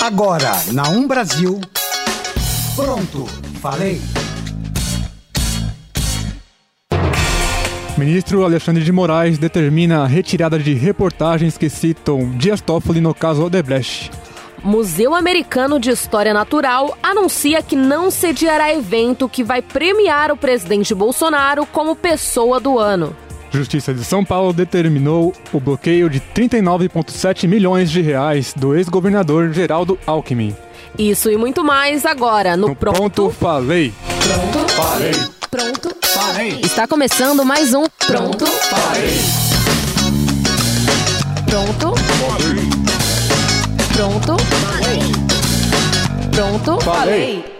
Agora, na Um Brasil. Pronto, falei. Ministro Alexandre de Moraes determina a retirada de reportagens que citam Dias Toffoli no caso Odebrecht. Museu Americano de História Natural anuncia que não sediará evento que vai premiar o presidente Bolsonaro como pessoa do ano. Justiça de São Paulo determinou o bloqueio de 39,7 milhões de reais do ex-governador Geraldo Alckmin. Isso e muito mais agora no, No Pronto. ponto falei. Pronto. Falei. Pronto. Falei. Está começando mais um Pronto. Pronto. Pronto. Pronto. Falei.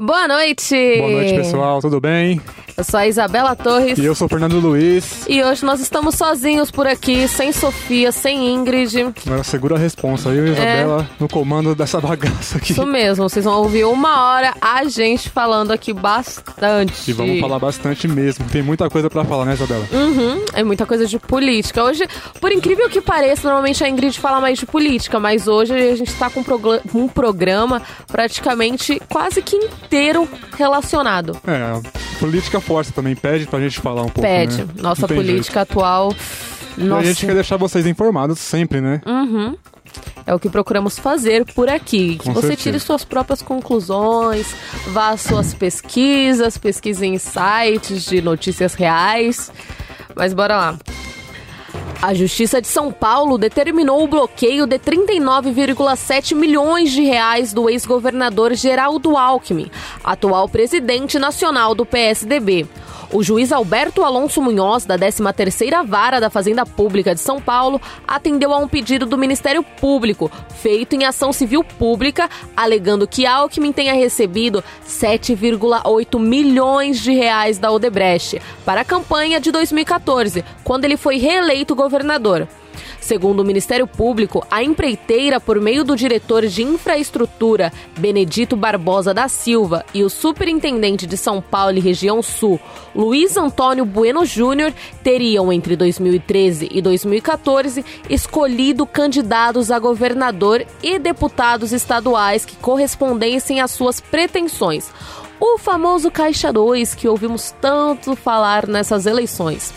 Boa noite. Boa noite, pessoal. Tudo bem? Eu sou a Isabela Torres. E eu sou o Fernando Luiz. E hoje nós estamos sozinhos por aqui, sem Sofia, sem Ingrid. Agora segura a responsa. Eu e Isabela no comando dessa bagaça aqui. É. Isso mesmo, vocês vão ouvir uma hora a gente falando aqui bastante. E vamos falar bastante mesmo. Tem muita coisa pra falar, né, Isabela? Uhum, é muita coisa de política. Hoje, por incrível que pareça, normalmente a Ingrid fala mais de política, mas hoje a gente tá com um programa praticamente quase que inteiro relacionado. É, política força também pede pra gente falar um pouco, Pede. né? Nossa política atual. jeito. E Nossa, a gente quer deixar vocês informados sempre, né? é o que procuramos fazer por aqui. Que Com você certeza. tire suas próprias conclusões, vá às suas pesquisas, pesquise em sites de notícias reais. Mas bora lá. A Justiça de São Paulo determinou o bloqueio de 39,7 milhões de reais do ex-governador Geraldo Alckmin, atual presidente nacional do PSDB. O juiz Alberto Alonso Munhoz, da 13ª Vara da Fazenda Pública de São Paulo, atendeu a um pedido do Ministério Público, feito em ação civil pública, alegando que Alckmin tenha recebido 7,8 milhões de reais da Odebrecht para a campanha de 2014, quando ele foi reeleito governador. Segundo o Ministério Público, a empreiteira, por meio do diretor de infraestrutura, Benedito Barbosa da Silva, e o superintendente de São Paulo e região sul, Luiz Antônio Bueno Júnior, teriam, entre 2013 e 2014, escolhido candidatos a governador e deputados estaduais que correspondessem às suas pretensões. O famoso Caixa 2 que ouvimos tanto falar nessas eleições.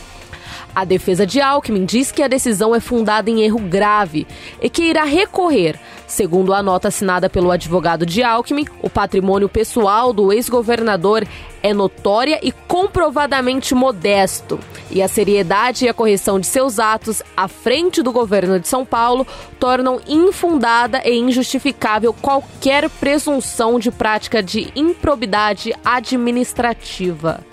A defesa de Alckmin diz que a decisão é fundada em erro grave e que irá recorrer. Segundo a nota assinada pelo advogado de Alckmin, o patrimônio pessoal do ex-governador é notória e comprovadamente modesto. E a seriedade e a correção de seus atos à frente do governo de São Paulo tornam infundada e injustificável qualquer presunção de prática de improbidade administrativa.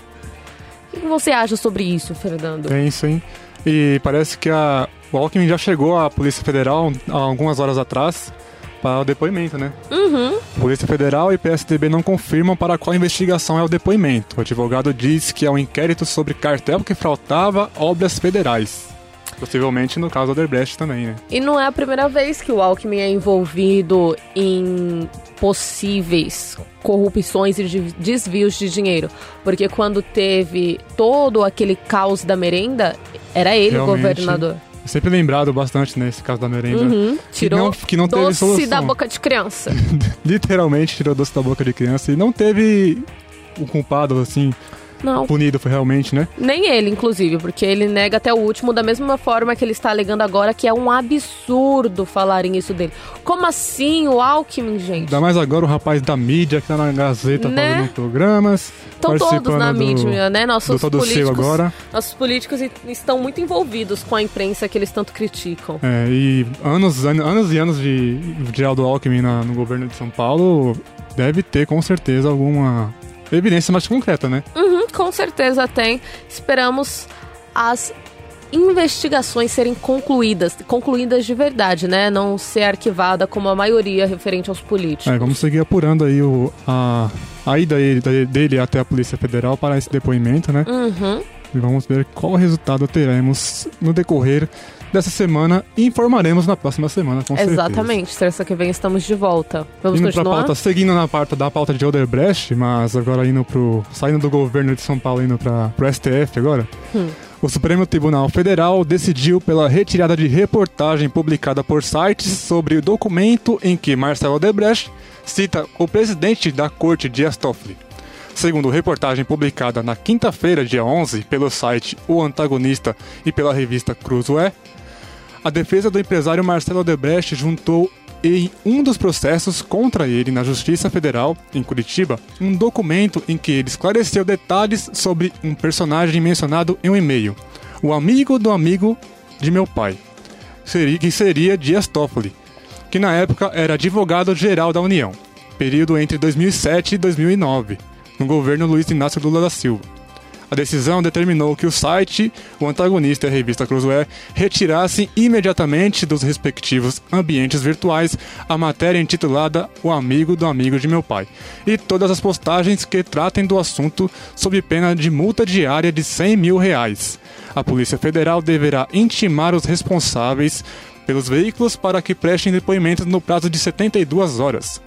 O que você acha sobre isso, Fernando? Tenso, hein? E parece que a, o Alckmin já chegou à Polícia Federal há algumas horas atrás para o depoimento, né? Uhum. Polícia Federal e PSDB não confirmam para qual investigação é o depoimento. O advogado diz que é um inquérito sobre cartel que fraudava obras federais. Possivelmente no caso Odebrecht também, né? E não é a primeira vez que o Alckmin é envolvido em possíveis corrupções e de- desvios de dinheiro. Porque quando teve todo aquele caos da merenda, era ele o Realmente. governador. É sempre lembrado bastante nesse caso da merenda. Uhum. Tirou não- que não teve doce da boca de criança. Literalmente tirou doce da boca de criança e não teve o culpado, assim, Não, punido foi realmente, né? nem ele, inclusive, porque ele nega até o último da mesma forma que ele está alegando agora, que é um absurdo falarem isso dele. Como assim o Alckmin, gente? Ainda mais agora o rapaz da mídia que tá na Gazeta Né? fazendo programas. Estão todos na do- mídia, né? Nossos políticos, agora. nossos políticos estão muito envolvidos com a imprensa que eles tanto criticam. É, e anos, an- anos e anos de, de Aldo Alckmin na- no governo de São Paulo deve ter com certeza alguma evidência mais concreta, né? Uhum, com certeza tem. Esperamos as investigações serem concluídas, concluídas de verdade, né? Não ser arquivada como a maioria referente aos políticos. É, vamos seguir apurando aí o, a, a ida dele, dele até a Polícia Federal para esse depoimento, né? Uhum. E vamos ver qual resultado teremos no decorrer dessa semana e informaremos na próxima semana, com certeza. Exatamente. Terça que vem estamos de volta. Vamos Indo continuar? pauta, seguindo na pauta da pauta de Odebrecht, mas agora indo pro. saindo do governo de São Paulo, indo pra, pro STF agora. Hum. O Supremo Tribunal Federal decidiu pela retirada de reportagem publicada por sites sobre o documento em que Marcelo Odebrecht cita o presidente da corte Dias Toffoli. Segundo reportagem publicada na quinta-feira, dia 11, pelo site O Antagonista e pela revista Cruzoé, a defesa do empresário Marcelo Odebrecht juntou em um dos processos contra ele na Justiça Federal, em Curitiba, um documento em que ele esclareceu detalhes sobre um personagem mencionado em um e-mail, o amigo do amigo de meu pai, que seria Dias Toffoli, que na época era advogado-geral da União, período entre 2007 e 2009, no governo Luiz Inácio Lula da Silva. A decisão determinou que o site, o antagonista e a revista Cruzoé retirassem imediatamente dos respectivos ambientes virtuais a matéria intitulada O Amigo do Amigo de Meu Pai e todas as postagens que tratem do assunto sob pena de multa diária de 100 mil reais. A Polícia Federal deverá intimar os responsáveis pelos veículos para que prestem depoimentos no prazo de 72 horas.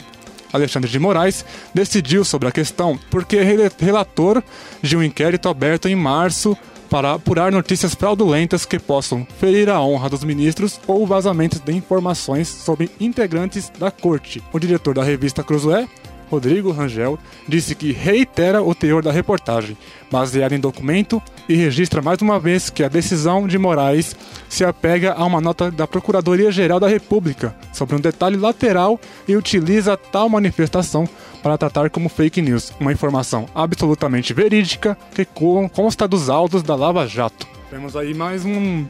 Alexandre de Moraes decidiu sobre a questão porque é rela- relator de um inquérito aberto em março para apurar notícias fraudulentas que possam ferir a honra dos ministros ou vazamentos de informações sobre integrantes da corte. O diretor da revista Cruzoé, Rodrigo Rangel, disse que reitera o teor da reportagem, baseada em documento, e registra mais uma vez que a decisão de Moraes se apega a uma nota da Procuradoria-Geral da República sobre um detalhe lateral e utiliza tal manifestação para tratar como fake news, uma informação absolutamente verídica que co- consta dos autos da Lava Jato. Temos aí mais um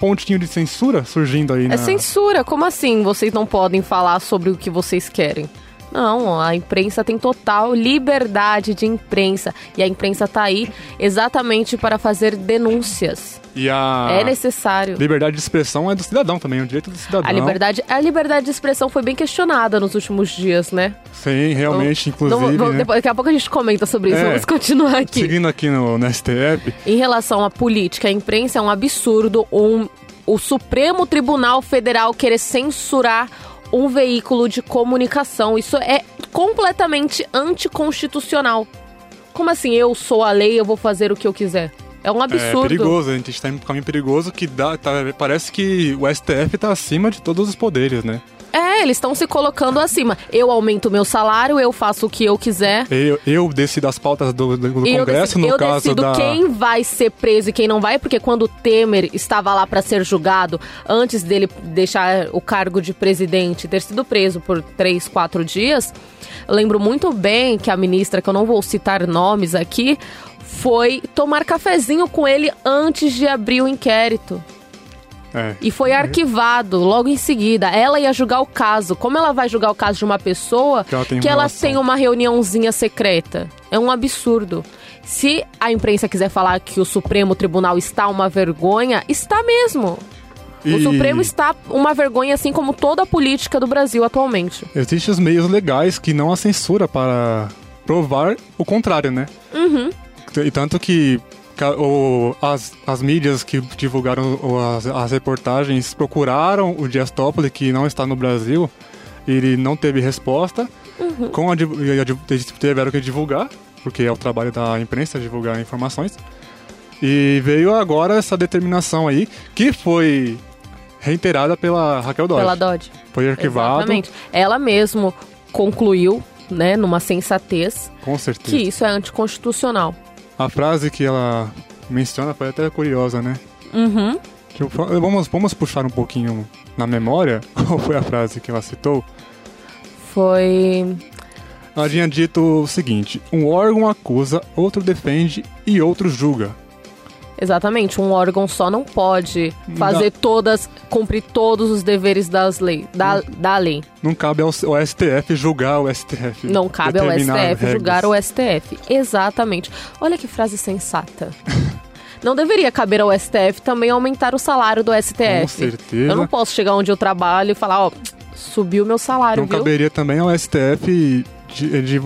pontinho de censura surgindo aí na... É censura. Como assim vocês não podem falar sobre o que vocês querem? Não, a imprensa tem total liberdade de imprensa. E a imprensa tá aí exatamente para fazer denúncias. E a É necessário. liberdade de expressão é do cidadão também, é um direito do cidadão. A liberdade, a liberdade de expressão foi bem questionada nos últimos dias, né? Sim, realmente, Então, inclusive, vamos- né? depois- daqui a pouco a gente comenta sobre isso. É. Vamos continuar aqui. Seguindo aqui no, no STF, Em relação à política, a imprensa é um absurdo um, o Supremo Tribunal Federal querer censurar um veículo de comunicação. Isso é completamente anticonstitucional. Como assim, eu sou a lei, eu vou fazer o que eu quiser? É um é absurdo. perigoso, a gente está em um caminho perigoso que dá, tá- parece que o STF está acima de todos os poderes, né? Eles estão se colocando acima. Eu aumento meu salário, eu faço o que eu quiser. Eu, eu decido as pautas do, do- Congresso, decido, no eu caso decido da... quem vai ser preso e quem não vai, porque quando o Temer estava lá para ser julgado, antes dele deixar o cargo de presidente, ter sido preso por três, quatro dias, lembro muito bem que a ministra, que eu não vou citar nomes aqui, foi tomar cafezinho com ele antes de abrir o inquérito. É. E foi arquivado logo em seguida. Ela ia julgar o caso. Como ela vai julgar o caso de uma pessoa Que ela tem que uma ela tem uma reuniãozinha secreta? É um absurdo. Se a imprensa quiser falar que o Supremo Tribunal está uma vergonha, está mesmo. O E Supremo está uma vergonha, assim como toda a política do Brasil atualmente. Existem os meios legais que não há censura para provar o contrário, né? Uhum. E tanto que o- as, as mídias que divulgaram as, as reportagens procuraram o Dias Toffoli, que não está no Brasil, e ele não teve resposta. Uhum. Com a, eles tiveram que divulgar, porque é o trabalho da imprensa divulgar informações. E veio agora essa determinação aí, que foi reiterada pela Raquel Dodge. Pela Dodge. Foi arquivado, Exatamente. Ela mesmo concluiu, né, numa sensatez, com certeza. que isso é anticonstitucional. A frase que ela menciona foi até curiosa, né? Uhum. Eu Vamos, vamos puxar um pouquinho na memória qual foi a frase que ela citou. Foi. Ela tinha dito o seguinte: um órgão acusa, outro defende e outro julga. Exatamente, um órgão só não pode fazer todas, cumprir todos os deveres das lei, da, da lei. Não cabe ao, STF julgar o STF. Não cabe ao STF regras. julgar o STF. Exatamente. Olha que frase sensata. Não deveria caber ao STF também aumentar o salário do STF. Com certeza. Eu não posso chegar onde eu trabalho e falar, ó, subiu meu salário, Não viu? caberia também ao STF de, de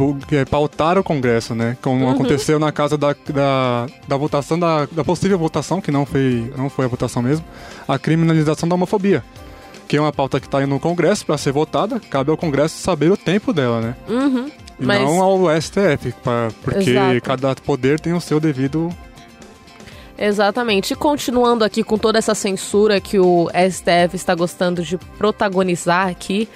pautar o Congresso, né? Como Uhum. aconteceu na casa da, da, da votação, da, da possível votação, que não foi, não foi a votação mesmo, a criminalização da homofobia. Que é uma pauta que está aí no Congresso para ser votada, cabe ao Congresso saber o tempo dela, né? Uhum. E Mas- não ao STF, pra- porque Exato. cada poder tem o seu devido. Exatamente. E continuando aqui com toda essa censura que o STF está gostando de protagonizar aqui,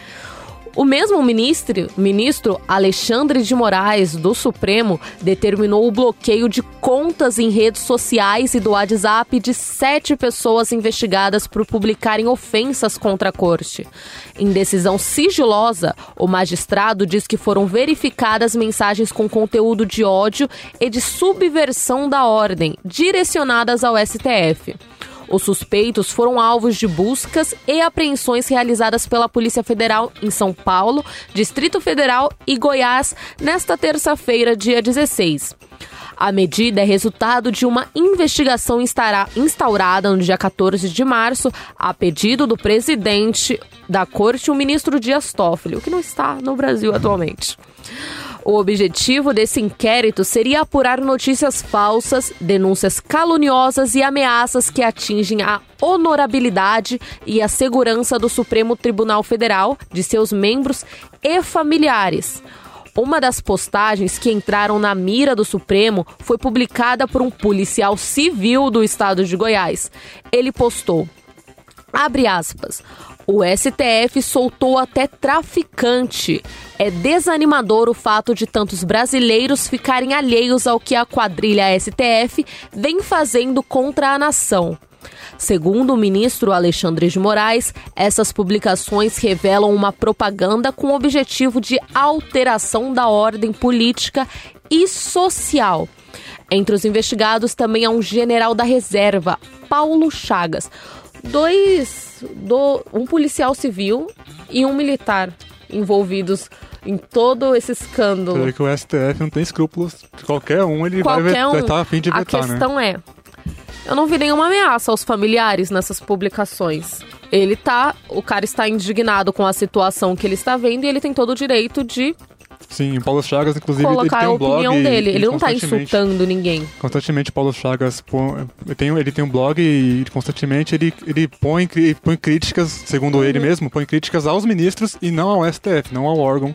o mesmo ministro, ministro Alexandre de Moraes, do Supremo, determinou o bloqueio de contas em redes sociais e do WhatsApp de sete pessoas investigadas por publicarem ofensas contra a corte. Em decisão sigilosa, o magistrado diz que foram verificadas mensagens com conteúdo de ódio e de subversão da ordem, direcionadas ao STF. Os suspeitos foram alvos de buscas e apreensões realizadas pela Polícia Federal em São Paulo, Distrito Federal e Goiás nesta terça-feira, dia 16. A medida é resultado de uma investigação instaurada no dia 14 de março, a pedido do presidente da corte, o ministro Dias Toffoli, o que não está no Brasil atualmente. O objetivo desse inquérito seria apurar notícias falsas, denúncias caluniosas e ameaças que atingem a honorabilidade e a segurança do Supremo Tribunal Federal, de seus membros e familiares. Uma das postagens que entraram na mira do Supremo foi publicada por um policial civil do estado de Goiás. Ele postou: Abre aspas. O STF soltou até traficante. É desanimador o fato de tantos brasileiros ficarem alheios ao que a quadrilha STF vem fazendo contra a nação. Segundo o ministro Alexandre de Moraes, essas publicações revelam uma propaganda com o objetivo de alteração da ordem política e social. Entre os investigados também há um general da reserva, Paulo Chagas. Dois. Do, um policial civil e um militar envolvidos em todo esse escândalo. Porque o STF não tem escrúpulos. Qualquer um ele vai Qualquer um. estar a fim de a vetar, né? questão é, eu não vi nenhuma ameaça aos familiares nessas publicações. Ele tá, o cara está indignado com a situação que ele está vendo e ele tem todo o direito de Sim, o Paulo Chagas, inclusive, ele tem a um blog. opinião dele. e Ele não tá insultando ninguém. Constantemente, Paulo Chagas põe- tem, ele tem um blog e constantemente ele, ele põe, põe críticas, segundo Uhum. ele mesmo, põe críticas aos ministros e não ao STF, não ao órgão.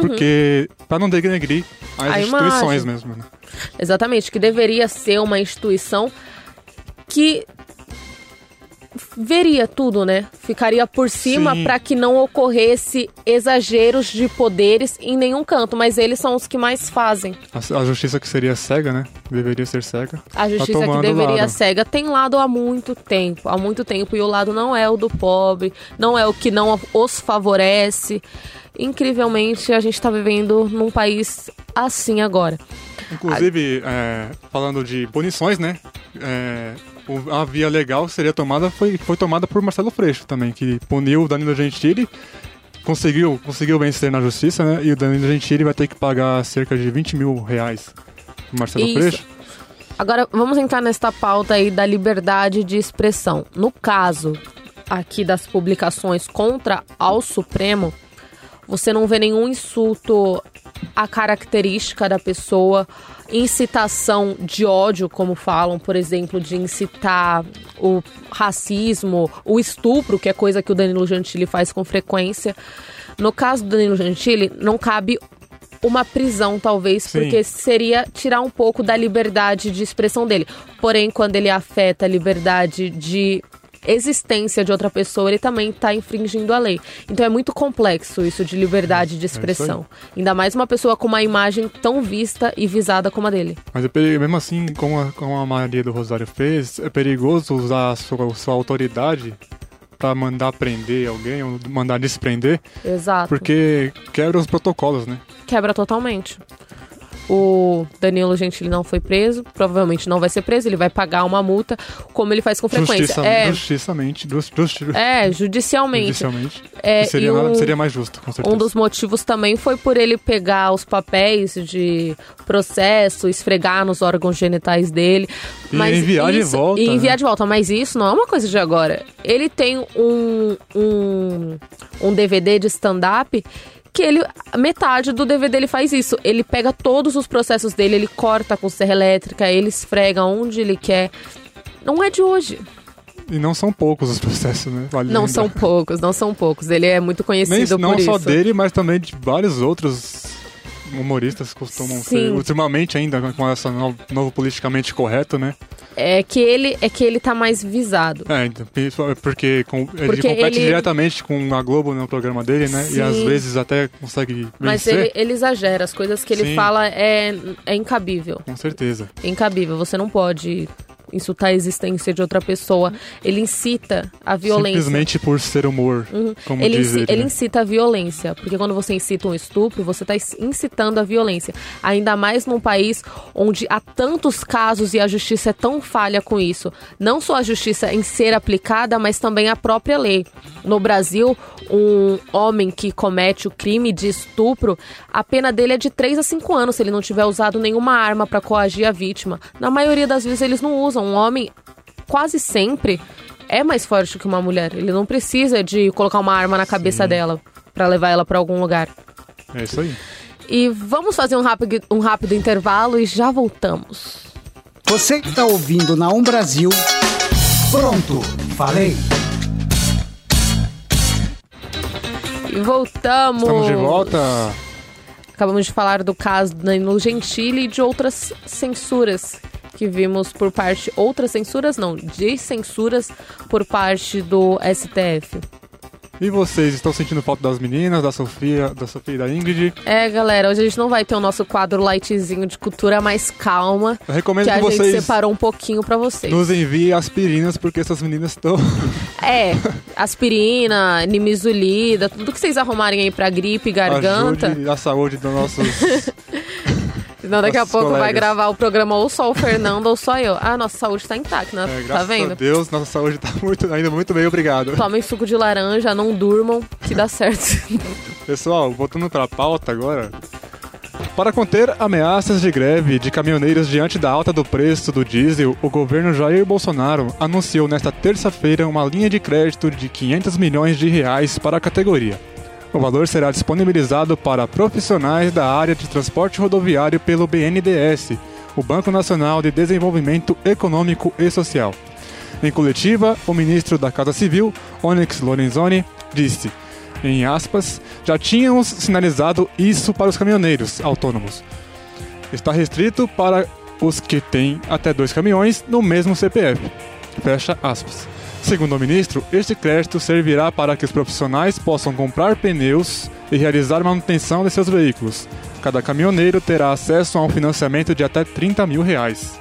Porque, pra não denegrir as Uhum. A instituições imagem. mesmo. né? Exatamente, que deveria ser uma instituição que veria tudo, né? Ficaria por cima para que não ocorresse exageros de poderes em nenhum canto, mas eles são os que mais fazem. A, a justiça que seria cega, né? Deveria ser cega. A justiça que Tá tomando deveria lado. cega tem lado há muito tempo, há muito tempo, e o lado não é o do pobre, não é o que não os favorece. Incrivelmente, a gente tá vivendo num país assim agora. Inclusive, é, falando de punições, né? É, a via legal seria tomada, foi, foi tomada por Marcelo Freixo também, que puniu o Danilo Gentili, conseguiu, conseguiu vencer na justiça, né? E o Danilo Gentili vai ter que pagar cerca de 20 mil reais pro Marcelo Isso. Freixo. Agora, vamos entrar nesta pauta aí da liberdade de expressão. No caso aqui das publicações contra ao Supremo, você não vê nenhum insulto à característica da pessoa, incitação de ódio, como falam, por exemplo, de incitar o racismo, o estupro, que é coisa que o Danilo Gentili faz com frequência. No caso do Danilo Gentili, não cabe uma prisão, talvez, Sim. porque seria tirar um pouco da liberdade de expressão dele. Porém, quando ele afeta a liberdade de existência de outra pessoa, ele também está infringindo a lei. Então é muito complexo isso de liberdade de aí. expressão. Ainda mais uma pessoa com uma imagem tão vista e visada como a dele. Mas é mesmo assim, como a, como a Maria do Rosário fez, é perigoso usar a sua, sua autoridade pra mandar prender alguém ou mandar desprender, Exato. porque quebra os protocolos, né? Quebra totalmente. O Danilo Gentili não foi preso, provavelmente não vai ser preso, ele vai pagar uma multa, como ele faz com frequência. Justiça, é, Justiçamente, justi- justi- é, judicialmente. judicialmente. É, seria, um- seria mais justo, com certeza. Um dos motivos também foi por ele pegar os papéis de processo, esfregar nos órgãos genitais dele. E enviar de volta, E enviar né? de volta. Mas isso não é uma coisa de agora. Ele tem um, um, um DVD de stand-up que ele metade do DVD ele faz isso. Ele pega todos os processos dele, ele corta com serra elétrica, ele esfrega onde ele quer. Não é de hoje. E não são poucos os processos, né? Vale Não lembrar. são poucos, não são poucos. Ele é muito Nem, conhecido não por só isso. dele, mas também de vários outros humoristas costumam Sim. ser. Ultimamente ainda, com essa novo, novo politicamente correto, né? É que ele é que ele tá mais visado. É, então, porque com- ele Porque compete ele- diretamente com a Globo no programa dele, né? E Sim. às vezes até consegue Mas vencer. ele, ele exagera, as coisas que ele Sim. fala é, é incabível. Com certeza. Incabível. Você não pode insultar a existência de outra pessoa. Ele incita a violência. Simplesmente por ser humor, como Ele, diz ele. ele né? incita a violência, porque quando você incita um estupro, você está incitando a violência. Ainda mais num país onde há tantos casos e a justiça é tão falha com isso. Não só a justiça em ser aplicada, mas também a própria lei. No Brasil, um homem que comete o crime de estupro, a pena dele é de 3 a 5 anos se ele não tiver usado nenhuma arma para coagir a vítima. Na maioria das vezes eles não usam. Um homem quase sempre é mais forte que uma mulher. Ele não precisa de colocar uma arma na cabeça dela pra levar ela pra algum lugar. É isso aí. E vamos fazer um rápido, um rápido intervalo e já voltamos. Você que está ouvindo na Um Brasil. Pronto, falei. E voltamos. Estamos de volta. Acabamos de falar do caso do Danilo Gentili e de outras censuras que vimos por parte. Outras censuras não, de censuras por parte do STF. E vocês estão sentindo falta das meninas, da Sofia, da Sofia e da Ingrid? É, galera, hoje a gente não vai ter o nosso quadro lightzinho de cultura mais calma. Eu recomendo que que, a gente vocês separou um pouquinho pra vocês. nos enviem aspirinas, porque essas meninas estão. É, aspirina, nimizolida, tudo que vocês arrumarem aí pra gripe, garganta. Ajude a saúde dos nossos. Senão daqui a pouco vai colegas. gravar o programa ou só o Fernando ou só eu. Ah, nossa saúde tá intacta, né? É, tá graças a vendo? Deus, nossa saúde tá muito, ainda muito bem, obrigado. Tomem suco de laranja, não durmam, que dá certo. Pessoal, voltando para a pauta agora. Para conter ameaças de greve de caminhoneiros diante da alta do preço do diesel, o governo Jair Bolsonaro anunciou nesta terça-feira uma linha de crédito de 500 milhões de reais para a categoria. O valor será disponibilizado para profissionais da área de transporte rodoviário pelo BNDES, o Banco Nacional de Desenvolvimento Econômico e Social. Em coletiva, o ministro da Casa Civil, Onyx Lorenzoni, disse, em aspas, já tínhamos sinalizado isso para os caminhoneiros autônomos. Está restrito para os que têm até dois caminhões no mesmo CPF. Fecha aspas. Segundo o ministro, este crédito servirá para que os profissionais possam comprar pneus e realizar manutenção de seus veículos. Cada caminhoneiro terá acesso a um financiamento de até 30 mil reais.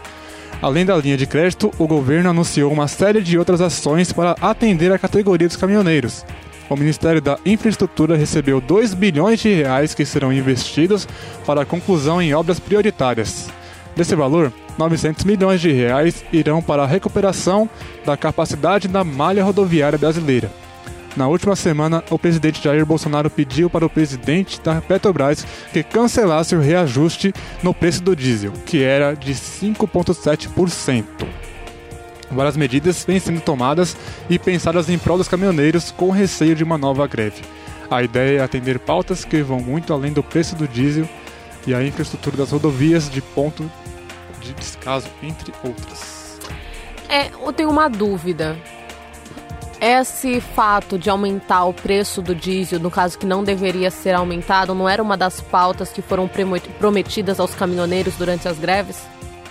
Além da linha de crédito, o governo anunciou uma série de outras ações para atender a categoria dos caminhoneiros. O Ministério da Infraestrutura recebeu 2 bilhões de reais que serão investidos para a conclusão em obras prioritárias. Desse valor, 900 milhões de reais irão para a recuperação da capacidade da malha rodoviária brasileira. Na última semana, o presidente Jair Bolsonaro pediu para o presidente da Petrobras que cancelasse o reajuste no preço do diesel, que era de 5,7%. Várias medidas vêm sendo tomadas e pensadas em prol dos caminhoneiros com receio de uma nova greve. A ideia é atender pautas que vão muito além do preço do diesel e a infraestrutura das rodovias de ponto de descaso, entre outras. É, eu tenho uma dúvida. Esse fato de aumentar o preço do diesel, no caso que não deveria ser aumentado, não era uma das pautas que foram prometidas aos caminhoneiros durante as greves?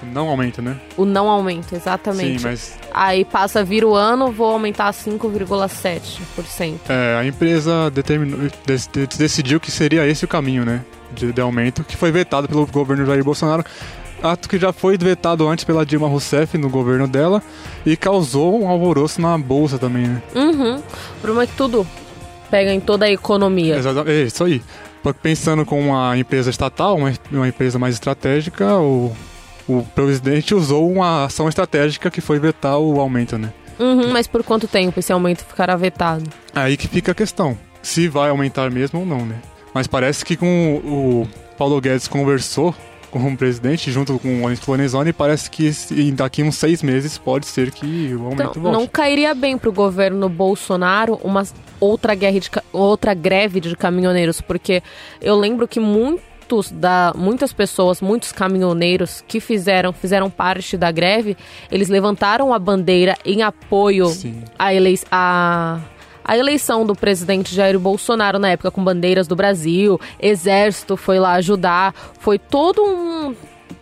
Não aumenta, né? O não aumento, exatamente. Sim, mas Aí passa, vira o ano, vou aumentar 5,7%. é, a empresa determinou, dec- dec- decidiu que seria esse o caminho, né? De, de aumento, que foi vetado pelo governo Jair Bolsonaro. Ato que já foi vetado antes pela Dilma Rousseff no governo dela e causou um alvoroço na bolsa também, né? Uhum. O problema é que tudo pega em toda a economia. Exatamente, é isso aí. Porque Pensando com uma empresa estatal, uma, uma empresa mais estratégica, o, o presidente usou uma ação estratégica que foi vetar o aumento, né? Uhum, mas por quanto tempo esse aumento ficará vetado? Aí que fica a questão, se vai aumentar mesmo ou não, né? Mas parece que com o, o Paulo Guedes conversou como presidente, junto com o Onyx Lorenzoni, parece que daqui uns seis meses pode ser que o aumento Então, volte. não cairia bem pro governo Bolsonaro uma outra guerra de outra greve de caminhoneiros, porque eu lembro que muitos da muitas pessoas, muitos caminhoneiros que fizeram fizeram parte da greve, eles levantaram a bandeira em apoio Sim. à eleição a eleição do presidente Jair Bolsonaro na época com bandeiras do Brasil, exército foi lá ajudar, foi todo um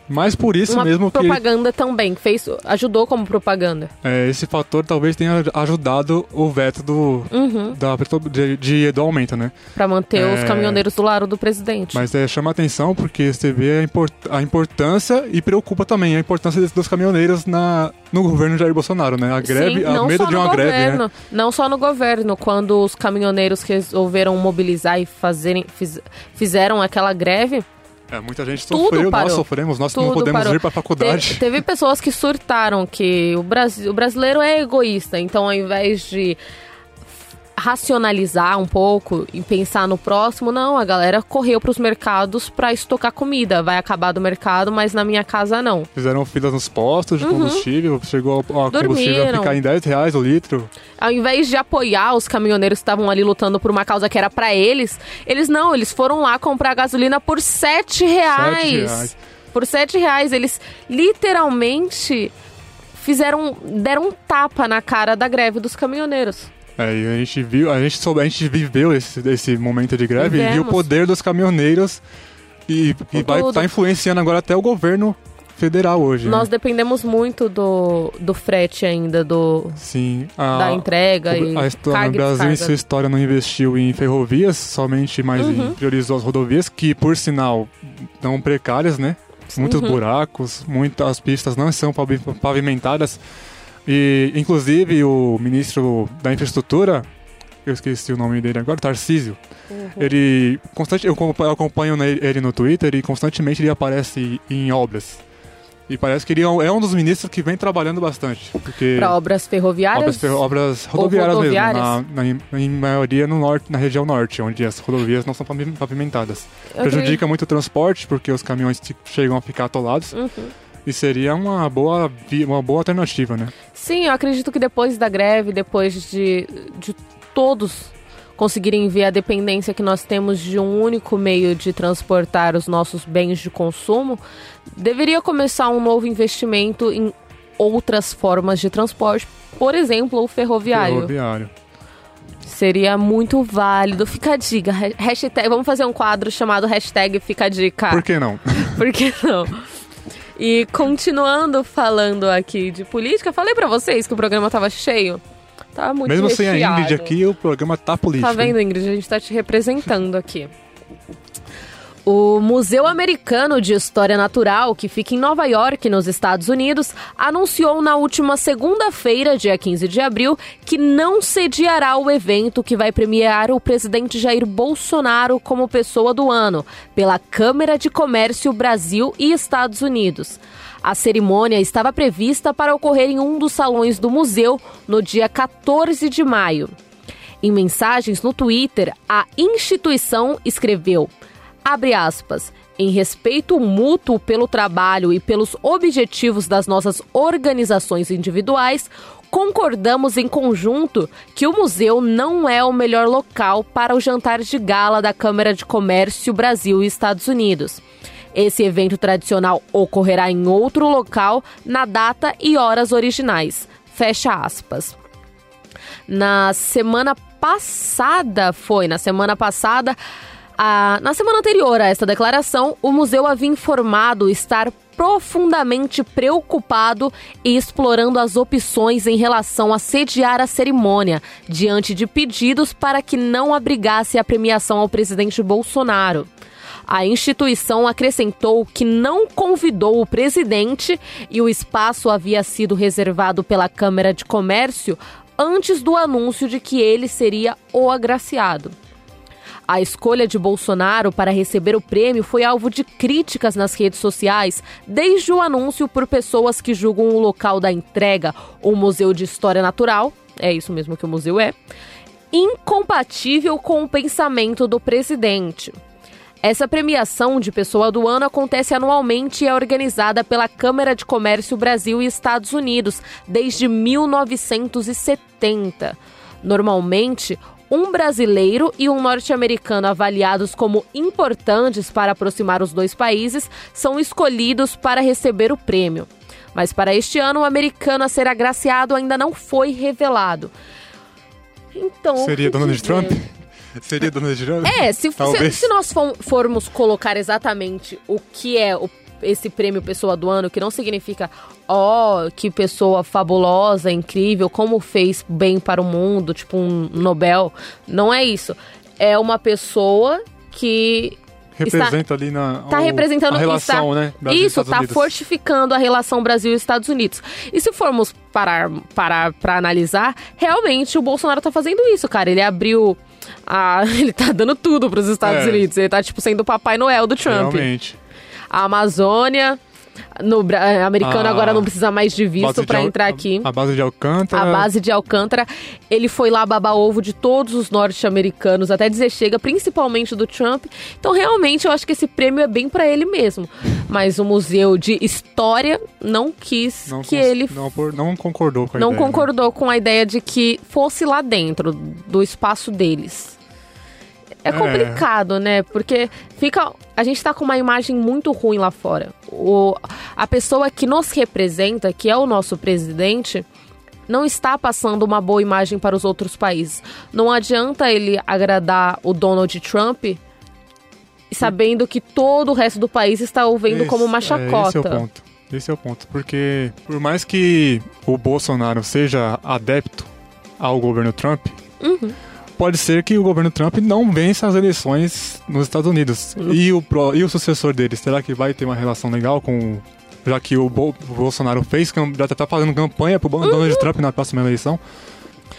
Mas por isso uma mesmo que propaganda também, fez ajudou como propaganda. é, esse fator talvez tenha ajudado o veto do, Uhum. da, de, de- do aumento, né? Pra manter os É. caminhoneiros do lado do presidente. Mas é, chama atenção porque você vê a, import- a importância e preocupa também a importância dos caminhoneiros na, no governo Jair Bolsonaro, né? A greve, Sim, a não medo só de no uma greve, governo, né? não só no governo, quando os caminhoneiros resolveram mobilizar e fazerem, fiz- fizeram aquela greve, É, muita gente Tudo sofreu, parou. nós sofremos, nós que não Tudo podemos parou. ir pra faculdade. Te- teve pessoas que surtaram que o, Brasil, o brasileiro é egoísta, então ao invés de racionalizar um pouco e pensar no próximo, não, a galera correu pros mercados pra estocar comida. Vai acabar do mercado, mas na minha casa não. Fizeram filas nos postos de combustível, chegou a, a combustível a Uhum. Ficar em 10 reais o litro. Ao invés de apoiar os caminhoneiros que estavam ali lutando por uma causa que era pra eles, eles não, eles foram lá comprar gasolina por sete reais. Sete reais. Por sete reais. Eles literalmente fizeram. deram um tapa na cara da greve dos caminhoneiros. É, e a gente viu, a gente soube, a gente viveu esse, esse momento de greve e viu o Vivemos. poder dos caminhoneiros e, e vai estar influenciando agora até o governo federal hoje. Nós né? dependemos muito do, do frete ainda, do, Sim, a, da entrega e a história, o Brasil em sua história não investiu em ferrovias, somente mais Uhum. priorizou as rodovias, que por sinal não precárias, né? Muitos Uhum. buracos, muitas pistas não são pavi- pavimentadas. E, inclusive, o ministro da infraestrutura, eu esqueci o nome dele agora, Tarcísio, Uhum. ele, constante, eu acompanho- ele no Twitter e constantemente ele aparece em obras. E parece que ele é um- é dos ministros que vem trabalhando bastante. Para obras ferroviárias. obras, ferro- obras rodoviárias, rodoviárias? mesmo, na, na- em maioria no norte, na região norte, onde as rodovias não são pavi- pavimentadas. Eu Prejudica muito o transporte, porque os caminhões chegam a ficar atolados. Uhum. E seria uma boa, uma boa alternativa, né? Sim, eu acredito que depois da greve, depois de, de todos conseguirem ver a dependência que nós temos de um único meio de transportar os nossos bens de consumo, deveria começar um novo investimento em outras formas de transporte, por exemplo, o ferroviário. Ferroviário. Seria muito válido. Fica a dica. ha- Hashtag, vamos fazer um quadro chamado hashtag Fica a dica. Por que não? Por que não? E continuando falando aqui de política, falei pra vocês que o programa tava cheio. Tava muito Mesmo sem a recheado. Ingrid aqui, o programa tá político. Tá vendo, Ingrid? A gente tá te representando aqui. O Museu Americano de História Natural, que fica em Nova York, nos Estados Unidos, anunciou na última segunda-feira, dia 15 de abril, que não sediará o evento que vai premiar o presidente Jair Bolsonaro como pessoa do ano, pela Câmara de Comércio Brasil e Estados Unidos. A cerimônia estava prevista para ocorrer em um dos salões do museu no dia 14 de maio. Em mensagens no Twitter, a instituição escreveu: abre aspas, em respeito mútuo pelo trabalho e pelos objetivos das nossas organizações individuais, concordamos em conjunto que o museu não é o melhor local para o jantar de gala da Câmara de Comércio Brasil e Estados Unidos. Esse evento tradicional ocorrerá em outro local na data e horas originais. Fecha aspas. Na semana passada, foi, na semana passada, na semana anterior a esta declaração, o museu havia informado estar profundamente preocupado e explorando as opções em relação a sediar a cerimônia, diante de pedidos para que não abrigasse a premiação ao presidente Bolsonaro. A instituição acrescentou que não convidou o presidente e o espaço havia sido reservado pela Câmara de Comércio antes do anúncio de que ele seria o agraciado. A escolha de Bolsonaro para receber o prêmio foi alvo de críticas nas redes sociais, desde o anúncio por pessoas que julgam o local da entrega, o Museu de História Natural, é isso mesmo que o museu é, incompatível com o pensamento do presidente. Essa premiação de pessoa do ano acontece anualmente e é organizada pela Câmara de Comércio Brasil e Estados Unidos desde 1970. Normalmente, um brasileiro e um norte-americano avaliados como importantes para aproximar os dois países são escolhidos para receber o prêmio. Mas para este ano, o americano a ser agraciado ainda não foi revelado. Então. Seria Donald dizer? Trump? Seria Donald Trump? É, se, se, se nós formos colocar exatamente o que é o- esse prêmio Pessoa do Ano, que não significa, ó, que pessoa fabulosa, incrível, como fez bem para o mundo, tipo um Nobel. Não é isso. É uma pessoa que Representa ali na. está o- representando a relação, está, né? Brasil isso está Unidos. fortificando a relação Brasil e Estados Unidos. E se formos parar parar para analisar, realmente o Bolsonaro tá fazendo isso, cara. Ele abriu a ele tá dando tudo para os Estados É. Unidos. Ele tá tipo sendo o Papai Noel do Trump. Realmente. A Amazônia, no eh, americano Ah, agora não precisa mais de visto para entrar aqui. A base de Alcântara. A base de Alcântara, ele foi lá babar ovo de todos os norte-americanos, até dizer chega, principalmente do Trump. Então, realmente, eu acho que esse prêmio é bem pra ele mesmo. Mas o Museu de História não quis Não, que ele não, não concordou com a não ideia, né? concordou com a ideia de que fosse lá dentro do espaço deles. É É. complicado, né? Porque fica. A gente tá com uma imagem muito ruim lá fora. O, a pessoa que nos representa, que é o nosso presidente, não está passando uma boa imagem para os outros países. Não adianta ele agradar o Donald Trump sabendo que todo o resto do país está o vendo como uma Esse- é, chacota. esse é o ponto. Esse é o ponto. Porque, por mais que o Bolsonaro seja adepto ao governo Trump, Uhum. Pode ser que o governo Trump não vença as eleições nos Estados Unidos. Uhum. E, o, pró- e o sucessor dele, será que vai ter uma relação legal com. Já que o, Bo- o Bolsonaro fez, já tá fazendo campanha pro Uhum. Donald Trump na próxima eleição?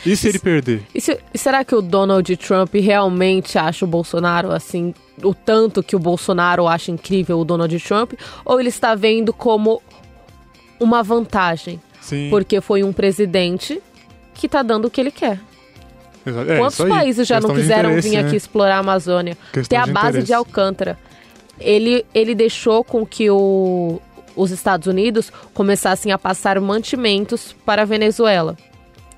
E se ele perder? E, se- e será que o Donald Trump realmente acha o Bolsonaro assim, o tanto que o Bolsonaro acha incrível o Donald Trump? Ou ele está vendo como uma vantagem? Sim. Porque foi um presidente que está dando o que ele quer. Exa- é, Quantos países já não Questão quiseram vir né? aqui explorar a Amazônia? Questão Ter a de base interesse. de Alcântara. Ele, ele deixou com que o, os Estados Unidos começassem a passar mantimentos para a Venezuela.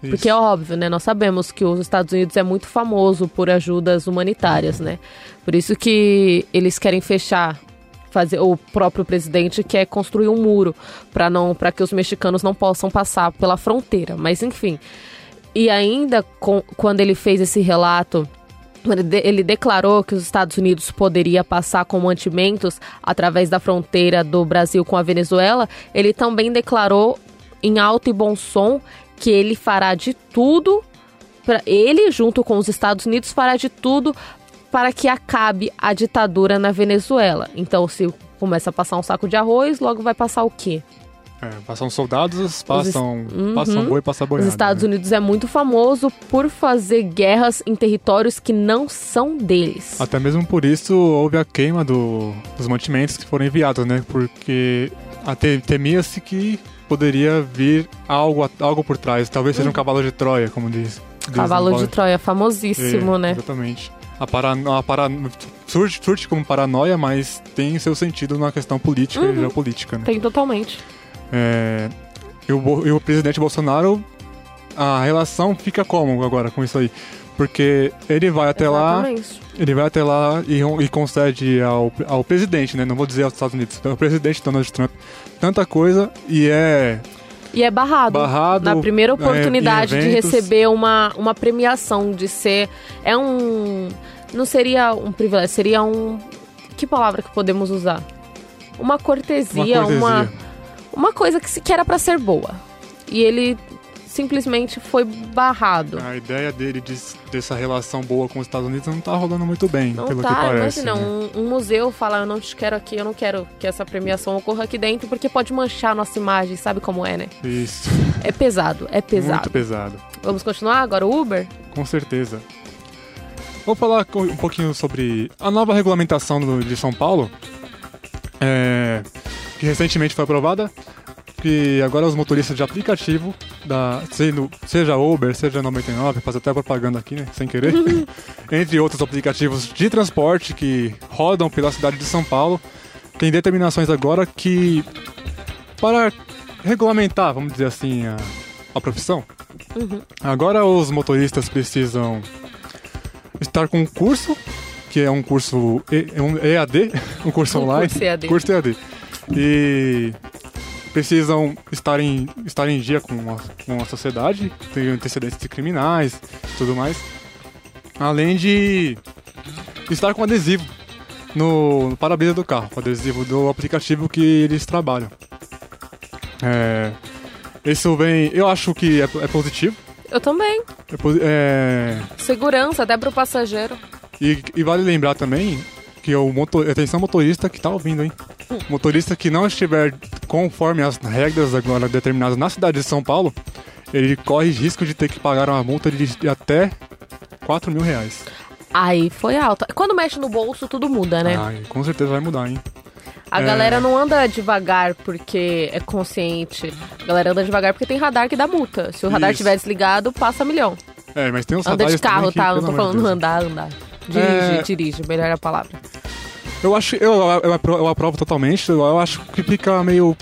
Isso. Porque é óbvio, né? Nós sabemos que os Estados Unidos é muito famoso por ajudas humanitárias, né? Por isso que eles querem fechar, fazer o próprio presidente quer construir um muro para não, para que os mexicanos não possam passar pela fronteira. Mas enfim. E ainda com- quando ele fez esse relato ele declarou que os Estados Unidos poderia passar com mantimentos através da fronteira do Brasil com a Venezuela, ele também declarou em alto e bom som que ele fará de tudo para ele junto com os Estados Unidos fará de tudo para que acabe a ditadura na Venezuela. Então, se começa a passar um saco de arroz, logo vai passar o quê? É, passam soldados, passam, Uhum. passam boi, passa boiada. Os Estados né? Unidos é muito famoso por fazer guerras em territórios que não são deles. Até mesmo por isso houve a queima do- dos mantimentos que foram enviados, né? Porque até temia-se que poderia vir algo, algo por trás. Talvez seja um cavalo de Troia, como diz. Cavalo de Troia, famosíssimo, É, né? Exatamente. A parano... a parano... surge, surge como paranoia, mas tem seu sentido na questão política Uhum. e geopolítica, né? Tem totalmente. É, e, o, e o presidente Bolsonaro, a relação fica como agora com isso aí? Porque ele vai até lá, Exatamente. ele vai até lá e, e concede ao, ao presidente, né? Não vou dizer aos Estados Unidos, ao presidente Donald Trump, tanta coisa e é E é barrado. barrado. Na primeira é, oportunidade em de receber uma, uma premiação, de ser. É um. Não seria um privilégio, seria um. Que palavra que podemos usar? Uma cortesia, uma, cortesia. uma coisa que, se- que era pra ser boa. E ele simplesmente foi barrado. A ideia dele de, dessa relação boa com os Estados Unidos não tá rolando muito bem, Não pelo tá, que parece. imagina, né? um, um museu falar, eu não te quero aqui, eu não quero que essa premiação ocorra aqui dentro, porque pode manchar a nossa imagem, sabe como é, né? Isso, É pesado, é pesado. muito pesado. Vamos continuar agora, o Uber? Com certeza. Vou falar um pouquinho sobre a nova regulamentação de São Paulo, é, que recentemente foi aprovada. que agora os motoristas de aplicativo, da, sendo, seja Uber, seja 99, faço até propaganda aqui, né? Sem querer, entre outros aplicativos de transporte que rodam pela cidade de São Paulo, tem determinações agora que, para regulamentar, vamos dizer assim, a, a profissão, agora os motoristas precisam estar com um curso, que é um curso E- é um EAD, um curso Um online. curso EAD. Curso EAD. E precisam estar em, estar em dia com a, com a sociedade, ter antecedentes criminais e tudo mais. Além de estar com adesivo no, no para-brisa do carro, o adesivo do aplicativo que eles trabalham. É, isso vem. Eu acho que é, é positivo. Eu também. É é, Segurança, até pro passageiro. E, e vale lembrar também que o motor, atenção motorista que tá ouvindo, hein? Motorista que não estiver conforme as regras agora determinadas na cidade de São Paulo, ele corre risco de ter que pagar uma multa de, de até 4 mil reais. Aí foi alta. Quando mexe no bolso, tudo muda, né? Ai, com certeza vai mudar, hein? A é. galera não anda devagar porque é consciente. A galera anda devagar porque tem radar que dá multa. Se o radar estiver desligado, passa milhão. É, mas tem uns Anda de radares também carro, que, tá? Não pelo tô de falando Deus. andar, andar. Dirige, É. dirige, melhor a palavra. Eu acho, eu, eu, eu aprovo totalmente. Eu, acho que fica meio.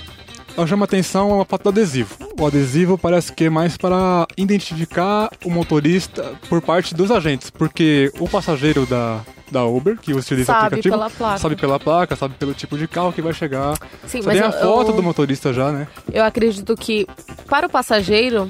Eu chamo a atenção a foto do adesivo. O adesivo parece que é mais para identificar o motorista por parte dos agentes, porque o passageiro da, da Uber, que utiliza o Sabe aplicativo, pela placa. sabe pela placa, sabe pelo tipo de carro que vai chegar. Sim, Você mas tem a eu- foto eu- do motorista já, né? Eu acredito que para o passageiro,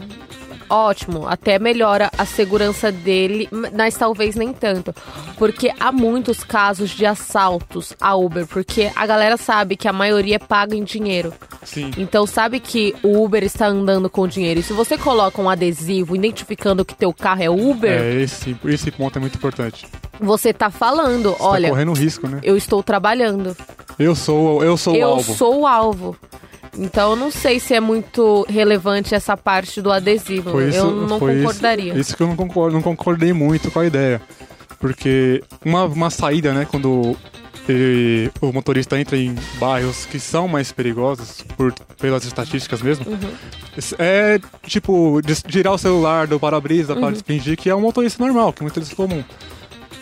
ótimo, até melhora a segurança dele, mas talvez nem tanto. Porque há muitos casos de assaltos a Uber, porque a galera sabe que a maioria é paga em dinheiro. Sim. Então sabe que o Uber está andando com dinheiro. E se você coloca um adesivo identificando que teu carro é Uber, É, esse, esse ponto é muito importante. Você você tá falando, olha, tá correndo risco, né? eu estou trabalhando. Eu sou, eu sou o eu alvo. sou o alvo. Então eu não sei se é muito relevante essa parte do adesivo. Foi isso, eu não foi isso- concordaria. Isso, que eu não concordo, não concordei muito com a ideia. Porque uma, uma saída, né, quando ele- o motorista entra em bairros que são mais perigosos, por, pelas estatísticas mesmo, Uhum. é tipo tirar o celular do para-brisa Uhum. para fingir que é um motorista normal, que é um motorista comum.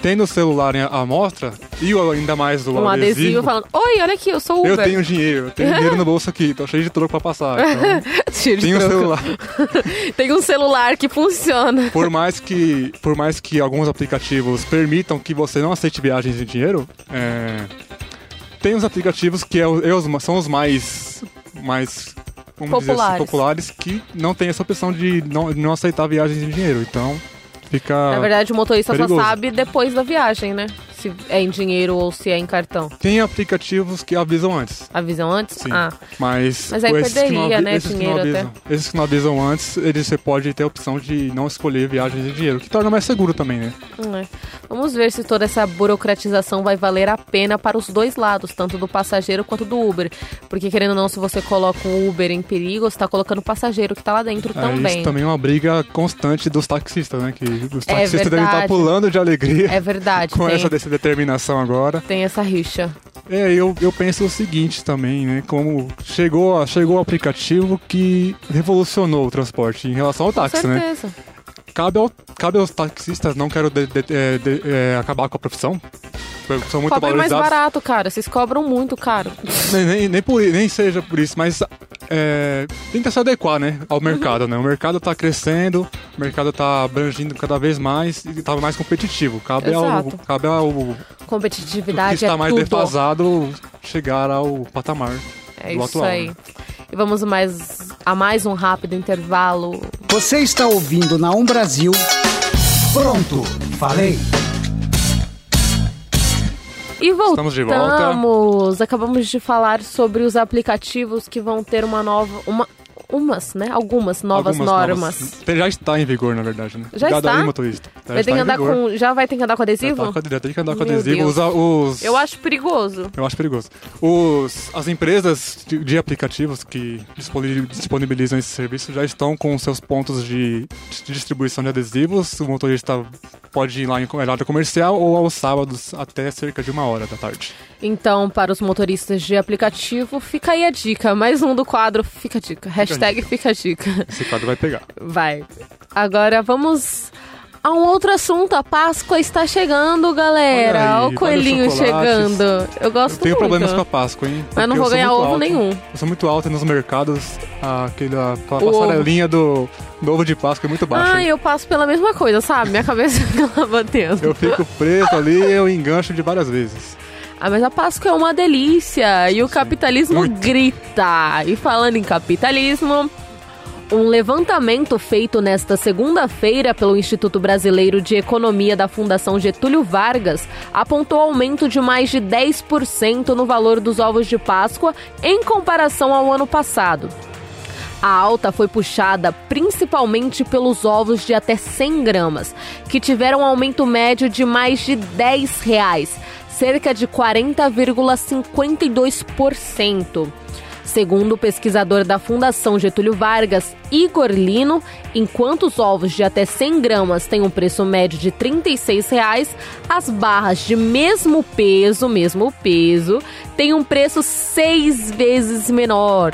Tendo o celular em amostra e ainda mais o um adesivo, adesivo, falando: Oi, olha aqui, eu sou o eu Uber. tenho dinheiro, eu tenho dinheiro no bolso aqui, tô cheio de troco pra passar. Então, de o troco. celular. Tem um celular que funciona. Por mais que, por mais que alguns aplicativos permitam que você não aceite viagens em dinheiro, é, tem uns aplicativos que é é os- são os mais, mais vamos dizer assim, Populares. populares que não tem essa opção de não, não aceitar viagens em dinheiro. Então fica. Na verdade, o motorista perigoso. só sabe depois da viagem, né? Se é em dinheiro ou se é em cartão. Tem aplicativos que avisam antes. Avisam antes? Sim. Ah, Mas, Mas aí esses que não perderia, né, esses que não dinheiro avisam, Esses que não avisam antes, eles, você pode ter a opção de não escolher viagens em dinheiro, que torna mais seguro também, né? É. Vamos ver se toda essa burocratização vai valer a pena para os dois lados, tanto do passageiro quanto do Uber. Porque, querendo ou não, se você coloca um Uber em perigo, você está colocando o passageiro que está lá dentro É, também. Isso também é uma briga constante dos taxistas, né? Que os taxistas devem estar verdade. pulando de alegria É verdade, com tem, essa dessa determinação agora. tem essa rixa. É, eu, eu penso o seguinte também, né? Como chegou, chegou o aplicativo que revolucionou o transporte em relação ao Com táxi, né? certeza. Cabe, ao, cabe aos taxistas, não quero de- de- é, de- é, acabar com a profissão. São muito Cobre mais valorizados. barato, cara. Vocês cobram muito caro. Nem, nem, nem, por, nem seja por isso, mas é, tenta se adequar, né, ao mercado, né? O mercado tá crescendo, o mercado tá abrangindo cada vez mais e tá mais competitivo. Cabe ao, Exato. cabe ao o que Competitividade está é mais tudo. defasado chegar ao patamar. É do isso atual, aí. né? E vamos mais a mais um rápido intervalo. Você está ouvindo na Um Brasil. Pronto, falei. E Estamos de volta. voltamos. Acabamos de falar sobre os aplicativos que vão ter uma nova. Uma, umas, né? Algumas novas Algumas normas. novas. Já está em vigor, na verdade, né? Já Cuidado está? aí, motorista. Já Vai ter está que em andar vigor. com. Já vai ter que andar com Já, adesivo? tá com- já tem que andar com Meu adesivo. Deus. Usar os... Eu acho perigoso. Eu acho perigoso. Os, as empresas de, de aplicativos que disponi- disponibilizam esse serviço já estão com seus pontos de, de distribuição de adesivos. O motorista pode ir lá em horário comercial ou aos sábados até cerca de uma hora da tarde. Então, para os motoristas de aplicativo, fica aí a dica. Mais um do quadro Fica a Dica. Hashtag Fica a Dica. Esse quadro vai pegar. Vai. Agora vamos a um outro assunto. A Páscoa está chegando, galera. Olha aí, Olha o coelhinho chegando. Eu gosto Eu tenho muito. problemas com a Páscoa, hein? Mas não vou ganhar muito ovo alto. nenhum. Eu sou muito alto nos mercados aquela passarelinha do, do ovo de Páscoa é muito baixa. Ah, eu passo pela mesma coisa, sabe? Minha cabeça fica batendo. Eu fico preso ali eu engancho de várias vezes. Ah, mas a Páscoa é uma delícia e o capitalismo muito. grita. E falando em capitalismo, um levantamento feito nesta segunda-feira pelo Instituto Brasileiro de Economia da Fundação Getúlio Vargas apontou aumento de mais de 10% no valor dos ovos de Páscoa em comparação ao ano passado. A alta foi puxada principalmente pelos ovos de até 100 gramas, que tiveram um aumento médio de mais de 10 reais, cerca de 40,52%. Segundo o pesquisador da Fundação Getúlio Vargas, Igor Lino, enquanto os ovos de até 100 gramas têm um preço médio de 36 reais, as barras de mesmo peso, mesmo peso, têm um preço seis vezes menor.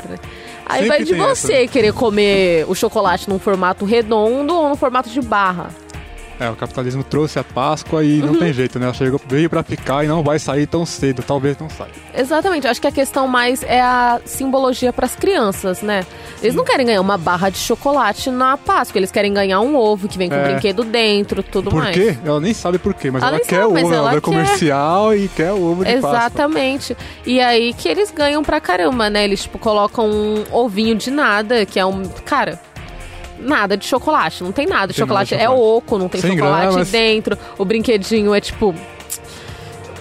Aí Sempre vai de você querer comer o chocolate num formato redondo ou no formato de barra. É, o capitalismo trouxe a Páscoa e Uhum. não tem jeito, né? Ela chegou, veio pra ficar e não vai sair tão cedo. Talvez não saia. Exatamente, acho que a questão mais é a simbologia para as crianças, né? Eles não querem ganhar uma barra de chocolate na Páscoa, eles querem ganhar um ovo que vem com É. brinquedo dentro, tudo Por mais. quê? Ela nem sabe por quê, mas Ela ela, quer sabe, o ovo. ela Ela é comercial e quer o ovo de Páscoa. Exatamente. E aí que eles ganham pra caramba, né? Eles, tipo, colocam um ovinho de nada, que é um. Cara. Nada de chocolate, não tem nada de Tem nada de chocolate. É chocolate. oco, não tem 100 chocolate gramas. dentro. O brinquedinho é tipo.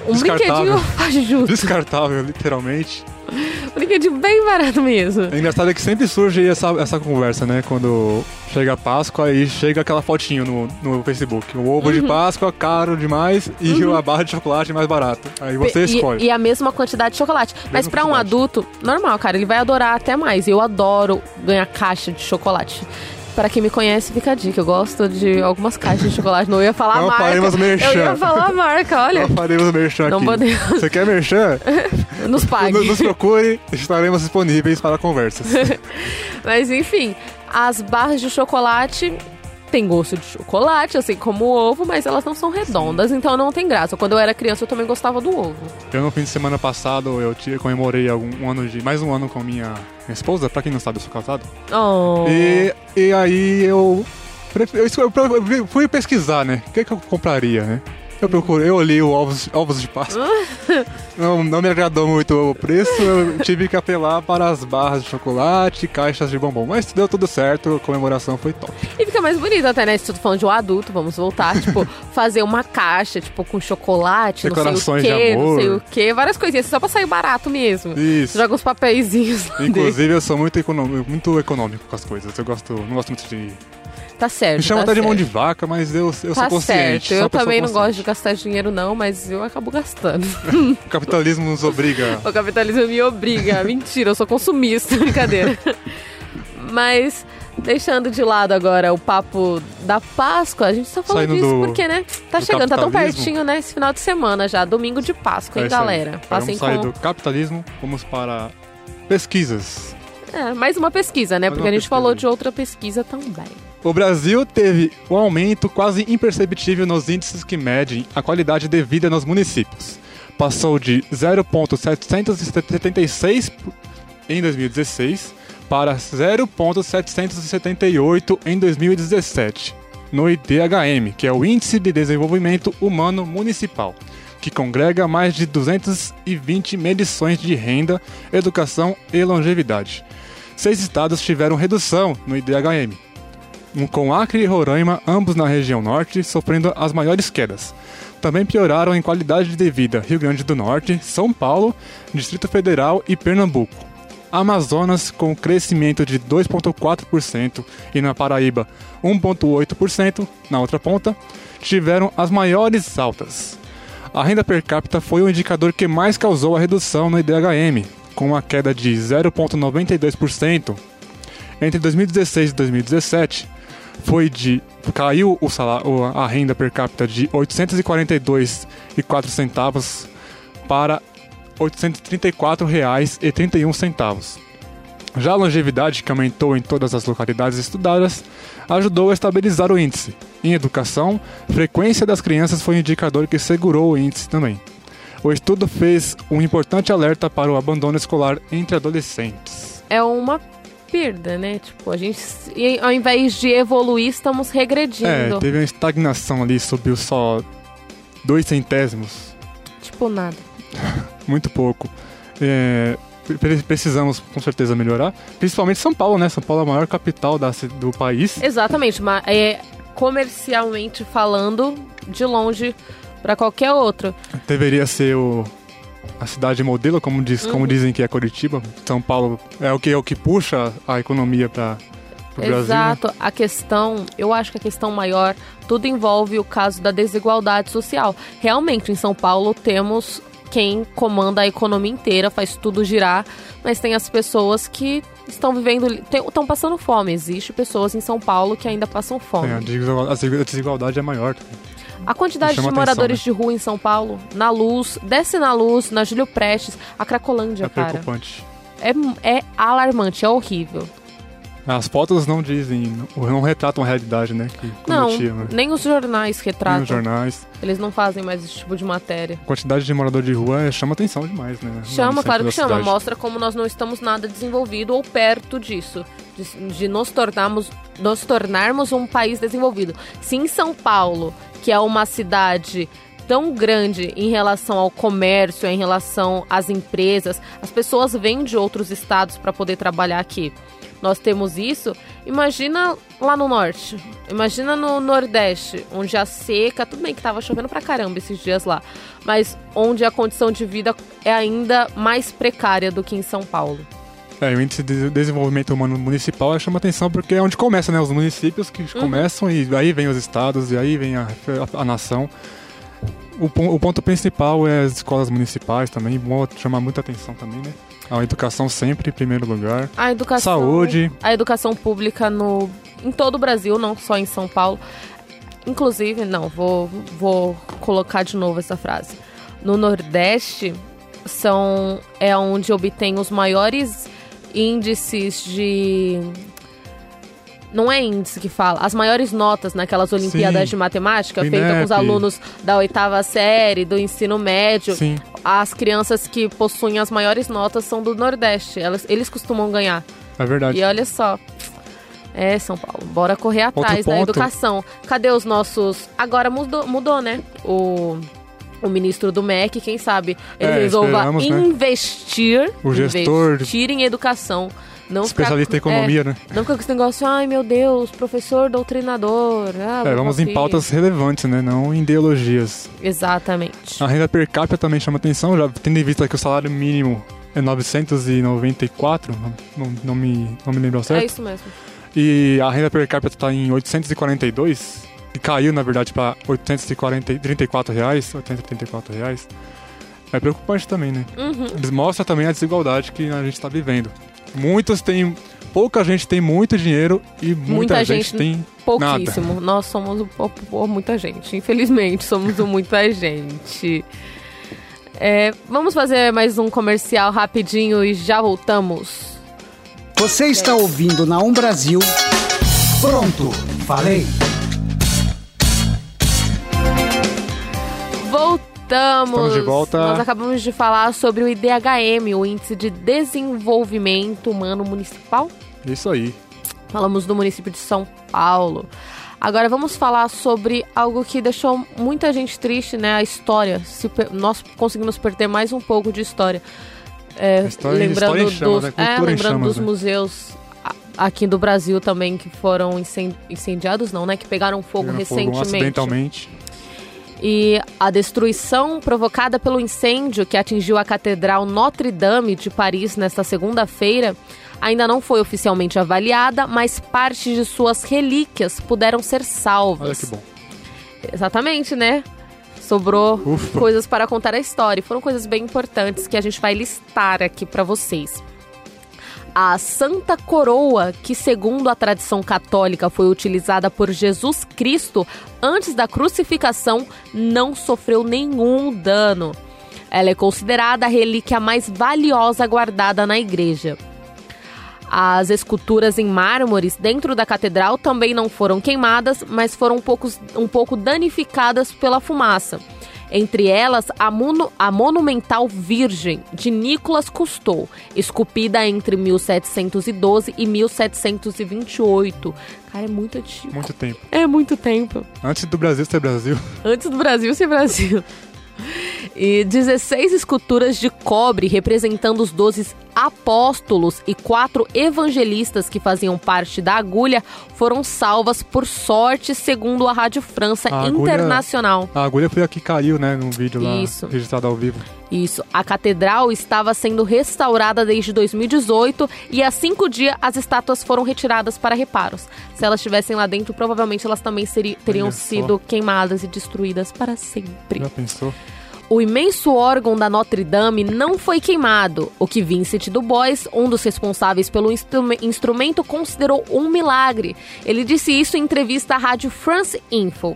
Um brinquedinho faz justo. Descartável, literalmente. Um brinquedinho bem barato mesmo. É engraçado é que sempre surge essa, essa conversa, né? Quando chega a Páscoa e chega aquela fotinho no, no Facebook. O ovo Uhum. de Páscoa caro demais e a barra de chocolate mais barato. Aí você E- escolhe. E, a mesma quantidade de chocolate. Mas Mesma pra um quantidade. adulto, normal, cara, ele vai adorar até mais. Eu adoro ganhar caixa de chocolate. Pra quem me conhece, fica a dica. Eu gosto de algumas caixas de chocolate. Não ia falar Não a marca. faremos merchan. Eu ia falar a marca, olha. Nós faremos merchan Não aqui. podemos. Você quer merchan? Nos pague. Nos, nos procure, estaremos disponíveis para conversas. Mas enfim, as barras de chocolate têm gosto de chocolate, assim como o ovo, mas elas não são redondas, então não tem graça. Quando eu era criança, eu também gostava do ovo. Eu no fim de semana passado eu comemorei algum, um ano de mais um ano com minha esposa. Pra quem não sabe, eu sou casado. Oh. E, e aí eu, eu fui pesquisar, né? O que, que eu compraria, né? Eu procurei, eu olhei o ovos, ovos de Páscoa. não, não me agradou muito o preço, eu tive que apelar para as barras de chocolate, caixas de bombom. Mas deu tudo certo, a comemoração foi top. E fica mais bonito até, né? Se tu tá falando de um adulto, vamos voltar, tipo, fazer uma caixa, tipo, com chocolate, não sei o Decorações quê, de não amor. sei o quê, várias coisinhas, só pra sair barato mesmo. Isso. Joga uns papeizinhos dentro. Inclusive, eu sou muito econômico, muito econômico com as coisas. Eu gosto, não gosto muito de. Tá certo. Me chama tá até de mão certo. de vaca, mas eu, eu Tá sou consciente. certo. Eu também não consciente. gosto de gastar dinheiro, não, mas eu acabo gastando. O capitalismo nos obriga. O capitalismo me obriga. Mentira, eu sou consumista, brincadeira. Mas, deixando de lado agora o papo da Páscoa, a gente só falou Saindo disso do- porque, né? Tá do chegando, tá tão pertinho, né? Esse final de semana já, domingo de Páscoa, hein, É galera? Passem Vamos sair com. do capitalismo, vamos para pesquisas. É, mais uma pesquisa, né? Mais Porque a gente pesquisa falou de outra pesquisa também. O Brasil teve um aumento quase imperceptível nos índices que medem a qualidade de vida nos municípios. Passou de 0,776 em 2016 para 0,778 em 2017, no IDHM, que é o Índice de Desenvolvimento Humano Municipal, que congrega mais de 220 medições de renda, educação e longevidade. Seis estados tiveram redução no IDHM, com Acre e Roraima, ambos na região norte, sofrendo as maiores quedas. Também pioraram em qualidade de vida Rio Grande do Norte, São Paulo, Distrito Federal e Pernambuco. Amazonas com crescimento de 2,4% e na Paraíba 1,8%, na outra ponta, tiveram as maiores altas. A renda per capita foi o indicador que mais causou a redução no IDHM, com uma queda de 0,92%. Entre 2016 e 2017, foi de caiu o salário, a renda per capita de 842,04 centavos para R$ 834,31. Já a longevidade, que aumentou em todas as localidades estudadas, ajudou a estabilizar o índice. Em educação, frequência das crianças foi um indicador que segurou o índice também. O estudo fez um importante alerta para o abandono escolar entre adolescentes. É uma perda, né? Tipo, a gente, ao invés de evoluir, estamos regredindo. É, teve uma estagnação ali, subiu só dois centésimos. Tipo, nada. Muito pouco. É, precisamos com certeza melhorar, principalmente São Paulo, né? São Paulo é a maior capital da, do país. Exatamente, mas é, comercialmente falando, de longe para qualquer outro. Deveria ser o, a cidade modelo, como, diz, uhum. como dizem que é Curitiba. São Paulo é o que é o que puxa a economia para o Brasil. Né? Exato. A questão, eu acho que a questão maior, tudo envolve o caso da desigualdade social. Realmente, em São Paulo temos quem comanda a economia inteira, faz tudo girar, mas tem as pessoas que estão vivendo, estão passando fome. Existe pessoas em São Paulo que ainda passam fome. É, a desigualdade é maior. A quantidade de moradores atenção, né? de rua em São Paulo, na luz, desce na luz, na Júlio Prestes, a Cracolândia, é cara. É preocupante. É, é alarmante, é horrível. As fotos não dizem, não retratam a realidade, né? Que não, né? nem os jornais retratam. Nem os jornais. Eles não fazem mais esse tipo de matéria. A quantidade de morador de rua chama atenção demais, né? Chama, claro que chama. Cidade. Mostra como nós não estamos nada desenvolvido ou perto disso. De, de nos, tornarmos, nos tornarmos um país desenvolvido. Se em São Paulo, que é uma cidade tão grande em relação ao comércio, em relação às empresas, as pessoas vêm de outros estados para poder trabalhar aqui. Nós temos isso, imagina lá no norte, imagina no nordeste, onde a seca, tudo bem que tava chovendo pra caramba esses dias lá, mas onde a condição de vida é ainda mais precária do que em São Paulo. É, o índice de desenvolvimento humano municipal chama atenção porque é onde começa, né? Os municípios que uhum. começam e aí vem os estados e aí vem a, a, a nação. O, o, ponto principal é as escolas municipais também, bom chamar muita atenção também, né? A educação sempre em primeiro lugar. A educação. Saúde. A educação pública no, em todo o Brasil, não só em São Paulo. Inclusive, não, vou, vou colocar de novo essa frase. No Nordeste são é onde obtém os maiores índices de não é índice que fala, as maiores notas naquelas Olimpíadas Sim. de Matemática, feitas com os alunos da oitava série, do ensino médio. Sim. As crianças que possuem as maiores notas são do Nordeste. Elas, eles costumam ganhar. É verdade. E olha só. É, São Paulo. Bora correr atrás da educação. Cadê os nossos. Agora mudou, mudou né? O o ministro do MEC, quem sabe ele é, resolva né? investir, o gestor investir em educação não Especialista ficar, em economia, é, né? Não ficar com esse negócio, ai meu Deus, professor doutrinador. Ah, é, vamos em pautas relevantes, né? Não em ideologias. Exatamente. A renda per capita também chama atenção, já tendo em vista que o salário mínimo é 994, não, não, me, não me lembro ao certo. É isso mesmo. E a renda per capita está em 842, que caiu, na verdade, para 834 reais, 834 reais. É preocupante também, né? Uhum. Eles mostram também a desigualdade que a gente está vivendo. Muitos têm. Pouca gente tem muito dinheiro e muita, muita gente, gente, tem. Pouquíssimo. Nada. Nós somos o, muita gente. Infelizmente, somos o muita gente. É, vamos fazer mais um comercial rapidinho e já voltamos. Você está ouvindo na Um Brasil. Pronto, falei. Voltamos Estamos, de volta. Nós acabamos de falar sobre o IDHM, o Índice de Desenvolvimento Humano Municipal. Isso aí. Falamos do município de São Paulo. Agora vamos falar sobre algo que deixou muita gente triste, né? A história. Se nós conseguimos perder mais um pouco de história. É, história lembrando chamas, dos, né? é, lembrando chamas, dos né? museus aqui do Brasil também que foram incendiados, não, né? Que pegaram fogo pegaram recentemente. Fogo acidentalmente. E a destruição provocada pelo incêndio que atingiu a Catedral Notre-Dame de Paris nesta segunda-feira ainda não foi oficialmente avaliada, mas parte de suas relíquias puderam ser salvas. Olha que bom. Exatamente, né? Sobrou Ufa. coisas para contar a história. E Foram coisas bem importantes que a gente vai listar aqui para vocês. A Santa Coroa, que segundo a tradição católica foi utilizada por Jesus Cristo antes da crucificação, não sofreu nenhum dano. Ela é considerada a relíquia mais valiosa guardada na igreja. As esculturas em mármores dentro da catedral também não foram queimadas, mas foram um pouco, um pouco danificadas pela fumaça. Entre elas, a, mono- a monumental Virgem de Nicolas Cousteau, esculpida entre 1712 e 1728. Cara, é muito antigo. Muito tempo. É muito tempo. Antes do Brasil ser Brasil. Antes do Brasil ser Brasil. E 16 esculturas de cobre representando os 12 apóstolos e quatro evangelistas que faziam parte da agulha foram salvas por sorte, segundo a Rádio França A agulha- Internacional. A agulha foi a que caiu, né, no vídeo lá, Isso. registrado ao vivo. Isso. A catedral estava sendo restaurada desde 2018 e há cinco dias as estátuas foram retiradas para reparos. Se elas estivessem lá dentro, provavelmente elas também seri- teriam sido queimadas e destruídas para sempre. Já pensou? O imenso órgão da Notre Dame não foi queimado, o que Vincent Du Bois, um dos responsáveis pelo instrume- instrumento, considerou um milagre. Ele disse isso em entrevista à rádio France Info.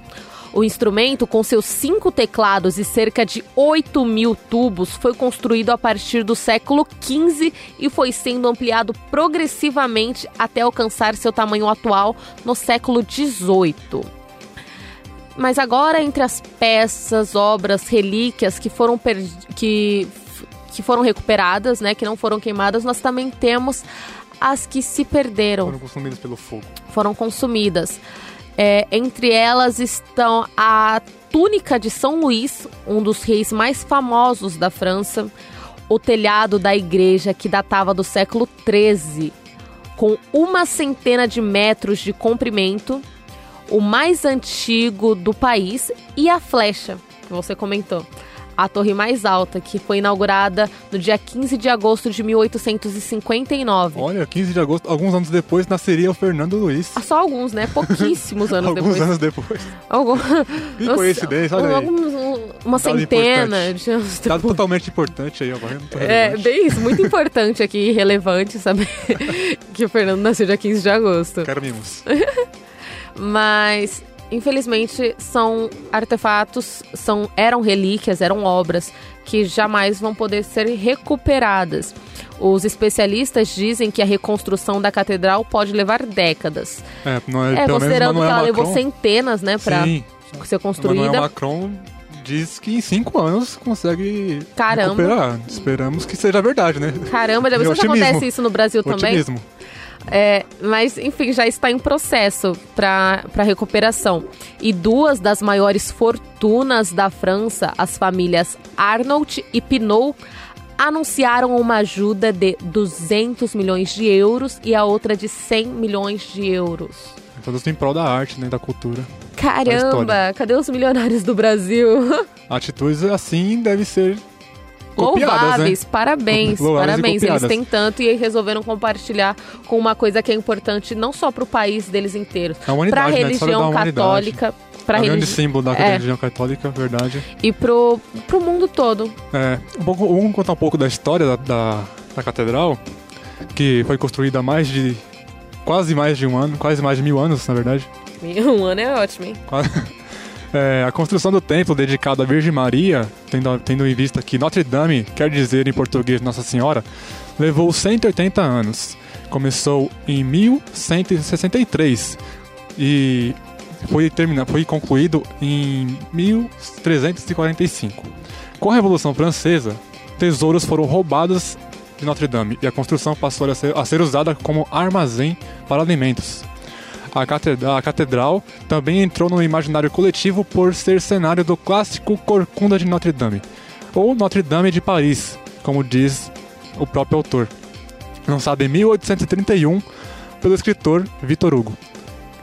O instrumento, com seus cinco teclados e cerca de 8 mil tubos, foi construído a partir do século XV e foi sendo ampliado progressivamente até alcançar seu tamanho atual no século XVIII. Mas agora, entre as peças, obras, relíquias que foram, que... que foram recuperadas, né, que não foram queimadas, nós também temos as que se perderam, Foram consumidos pelo fogo. foram consumidas. É, entre elas estão a túnica de São Luís, um dos reis mais famosos da França, o telhado da igreja que datava do século XIII, com uma centena de metros de comprimento, o mais antigo do país, e a flecha, que você comentou. A torre mais alta, que foi inaugurada no dia 15 de agosto de 1859. Olha, 15 de agosto, alguns anos depois, nasceria o Fernando Luiz. Ah, Só alguns, né? Pouquíssimos anos alguns depois. anos depois. Algum... Que coincidência, olha. Alguns- um- uma Dado centena importante. de anos Dado depois. totalmente importante aí, agora muito É, bem isso, muito importante aqui, e relevante saber que o Fernando nasceu dia 15 de agosto. Quero mimos. Mas, infelizmente, são artefatos, são, eram relíquias, eram obras que jamais vão poder ser recuperadas. Os especialistas dizem que a reconstrução da catedral pode levar décadas. É, não é, É, considerando que Manuel ela levou Macron, centenas, né, Sim, ser Manuel construída. Macron diz que em cinco anos consegue Caramba. recuperar. Esperamos que seja verdade, né? Caramba, já pensou se acontece isso no Brasil também? Otimismo. É, mas, enfim, já está em processo para recuperação. E duas das maiores fortunas da França, as famílias Arnault e Pinot, anunciaram uma ajuda de 200 milhões de euros e a outra de 100 milhões de euros. Todos em prol da arte, né? Da cultura. Caramba, história. cadê os milionários do Brasil? Atitudes assim devem ser copiadas, Louváveis, né? parabéns, Louváveis parabéns. Eles têm tanto e resolveram compartilhar com uma coisa que é importante não só para o país deles inteiros, para a né? A história religião humanidade. católica, para É um grande religi símbolo da É. religião católica, verdade. e pro, pro mundo todo. É, um pouco, vamos contar um pouco da história da, da, da catedral, que foi construída há mais de. quase mais de um ano, quase mais de mil anos, na verdade. Um ano é ótimo, hein? Quase- É, a construção do templo dedicado à Virgem Maria, tendo, tendo em vista que Notre Dame quer dizer em português Nossa Senhora, levou 180 anos. Começou em 1163 e foi, termina, foi concluído em 1345. Com a Revolução Francesa, tesouros foram roubados de Notre Dame e a construção passou a ser, a ser usada como armazém para alimentos. A catedral, a catedral também entrou no imaginário coletivo por ser cenário do clássico Corcunda de Notre Dame, ou Notre Dame de Paris, como diz o próprio autor, lançado em 1831 pelo escritor Victor Hugo,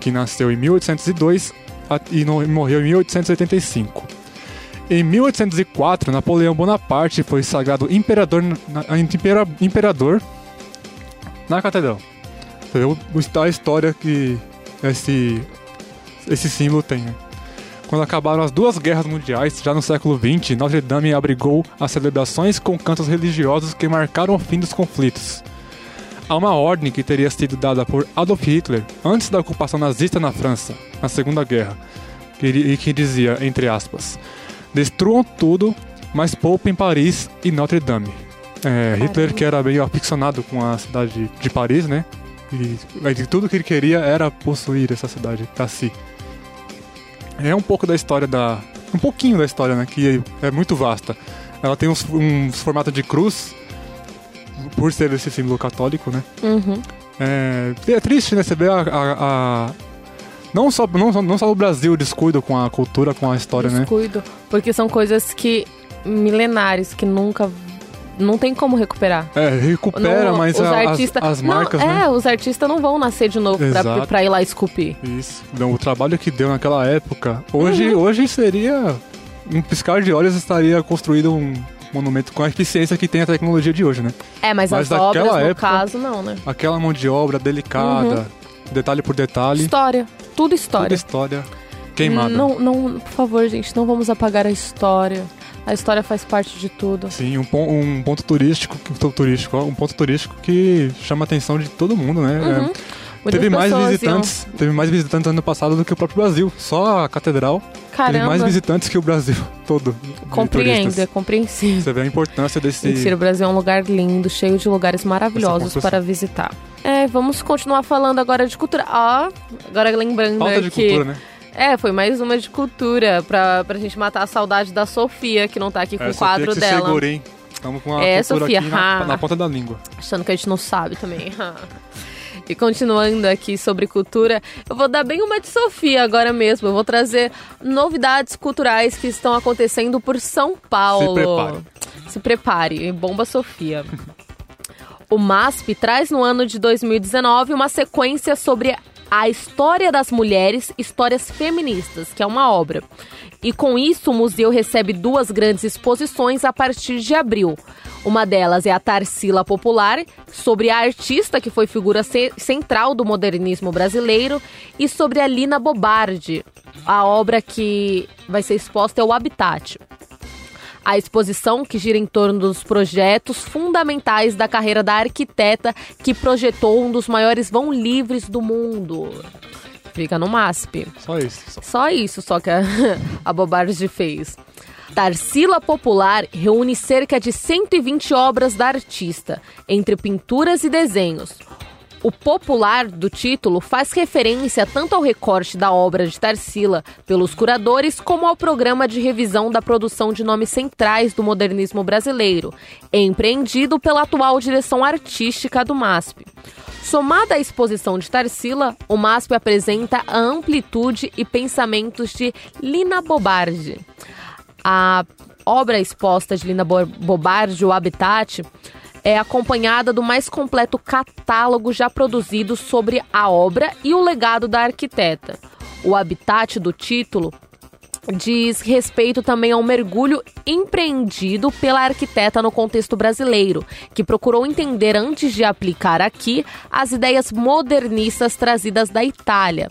que nasceu em 1802 a- e morreu em 1885. Em 1804, Napoleão Bonaparte foi sagrado imperador, imperador na catedral. Você a história que esse, esse símbolo né? Quando acabaram as duas guerras mundiais, já no século XX, Notre Dame abrigou as celebrações com cantos religiosos que marcaram o fim dos conflitos. Há uma ordem que teria sido dada por Adolf Hitler antes da ocupação nazista na França, na Segunda Guerra, e que dizia, entre aspas, Destruam tudo, mas poupem Paris e Notre Dame. É, Hitler, que era meio aficionado com a cidade de, de Paris, né? E, tudo que ele queria era possuir essa cidade pra si. É um pouco da história da. Um pouquinho da história, né? Que é muito vasta. Ela tem uns, uns formatos de cruz, por ser esse símbolo católico, né? Uhum. É, é triste, né? Você vê a. a- a- não, só, não, não só o Brasil descuido com a cultura, com a história, né? Descuido. Porque são coisas que. milenares, que nunca. Não tem como recuperar. É, recupera, Não, mas os a- as, artistas- as Não, marcas, é, né? os artistas não vão nascer de novo pra, pra ir lá esculpir. Isso. Então, o trabalho que deu naquela época. Hoje, Uhum. hoje seria. Um piscar de olhos estaria construído um monumento com a eficiência que tem a tecnologia de hoje, né? É, mas, Mas as obras, naquela no época- caso, não, né? Aquela mão de obra delicada, Uhum. detalhe por detalhe, História. Tudo história. história queimada. Não, não, por favor, gente, não vamos apagar a história. A história faz parte de tudo. Sim, um, pon- um ponto turístico, turístico, um ponto turístico que chama a atenção de todo mundo, né? Uhum. É, Muitas teve mais visitantes, teve mais visitantes ano passado do que o próprio Brasil. Só a catedral iam- teve Caramba, mais visitantes que o Brasil todo. compreendo, é compreensível. Você vê a importância desse. Mentira, o Brasil é um lugar lindo, cheio de lugares maravilhosos para visitar. É, vamos continuar falando agora de cultura. Ó, agora lembrando Falta de que... cultura, né? É, foi mais uma de cultura pra, pra gente matar a saudade da Sofia, que não tá aqui com É, o Sofia quadro que se dela. segura, hein? Estamos com a É, Sofia, aqui na, na ponta da língua. Achando que a gente não sabe também. E continuando aqui sobre cultura, eu vou dar bem uma de Sofia agora mesmo. Eu vou trazer novidades culturais que estão acontecendo por São Paulo. prepare. Se prepare, bomba Sofia. O MASP traz no ano de 2019 uma sequência sobre a história das mulheres, histórias feministas, que é uma obra. E com isso, o museu recebe duas grandes exposições a partir de abril. Uma delas é a Tarsila Popular, sobre a artista que foi figura ce- central do modernismo brasileiro, e sobre a Lina Bobardi. A obra que vai ser exposta é o Habitat. A exposição, que gira em torno dos projetos fundamentais da carreira da arquiteta que projetou um dos maiores vão livres do mundo. Fica no MASP. Só isso. Só. Só isso, só que a, a Bobardi fez. Tarsila Popular reúne cerca de 120 obras da artista, entre pinturas e desenhos. O popular do título faz referência tanto ao recorte da obra de Tarsila pelos curadores, como ao programa de revisão da produção de nomes centrais do modernismo brasileiro, empreendido pela atual direção artística do MASP. Somada à exposição de Tarsila, o MASP apresenta a amplitude e pensamentos de Lina Bobardi. A obra exposta de Lina Bo- Bobardi, O Habitat, é acompanhada do mais completo catálogo já produzido sobre a obra e o legado da arquiteta. O habitat do título diz respeito também ao mergulho empreendido pela arquiteta no contexto brasileiro, que procurou entender antes de aplicar aqui as ideias modernistas trazidas da Itália.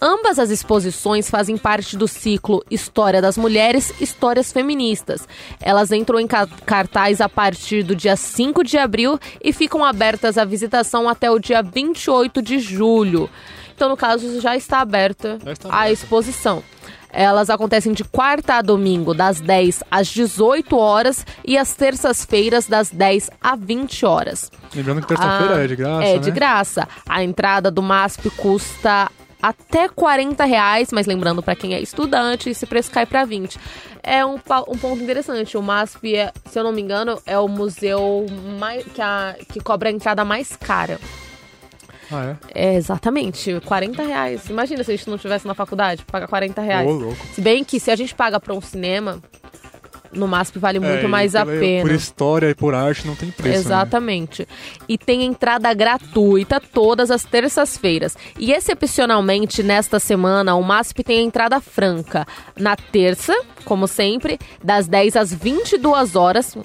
Ambas as exposições fazem parte do ciclo História das Mulheres, Histórias Feministas. Elas entram em ca- cartaz a partir do dia 5 de abril e ficam abertas à visitação até o dia 28 de julho. Então, no caso, já está aberta Já está a exposição. Elas acontecem de quarta a domingo, das 10 às 18 horas e às terças-feiras, das 10 às 20 horas. Lembrando que terça-feira Ah, é de graça, É né? de graça. A entrada do MASP custa até 40 reais, mas lembrando para quem é estudante, esse preço cai para 20. É um, um ponto interessante. O MASP, é, se eu não me engano, é o museu mais, que, a- que cobra a entrada mais cara. Ah, é? É, exatamente, 40 reais. Imagina se a gente não tivesse na faculdade, paga 40 reais. Louco. Se bem que se a gente paga pra um cinema, no MASP vale muito É, mais a pela- pena. Por história e por arte não tem preço. né? Exatamente. E tem entrada gratuita todas as terças-feiras. E excepcionalmente, nesta semana, o MASP tem entrada franca. Na terça, como sempre, das 10 às 22 horas.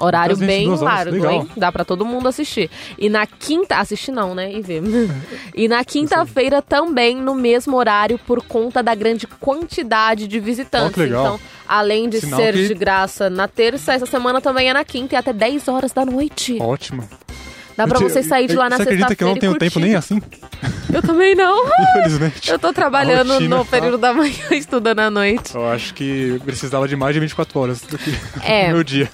Horário bem 22 horas, largo, legal. hein? Dá pra todo mundo assistir. E na quinta. Assistir não, né? E ver. e na quinta-feira também, no mesmo horário, por conta da grande quantidade de visitantes. Que legal. Então, além de Sinal ser que- de graça na terça, essa semana também é na quinta e até 10 horas da noite. Ótimo. Dá pra você sair de lá na Você sexta-feira. acredita que eu não tenho tempo nem assim? Eu também não. Infelizmente. Eu tô trabalhando no tá- período da manhã, estudando à noite. Eu acho que precisava de mais de 24 horas do que É. no meu dia.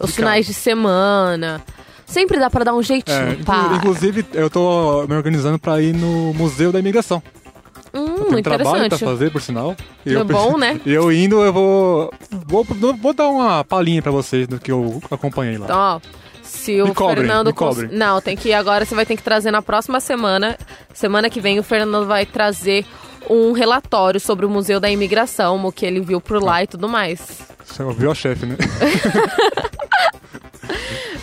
Os finais de semana. Sempre dá pra dar um jeitinho, É, inclu- pá. inclusive, eu tô me organizando pra ir no Museu da Imigração. Hum, Tem um trabalho pra fazer, por sinal. E É eu bom, né? E eu indo, eu vou, vou. Vou dar uma palhinha pra vocês do que eu acompanhei lá. Então, ó, se o Me cobrem, Fernando... cons-. Não, tem que agora você vai ter que trazer na próxima semana. Semana que vem o Fernando vai trazer um relatório sobre o Museu da Imigração, o que ele viu por lá e tudo mais. Você ouviu a chefe, né?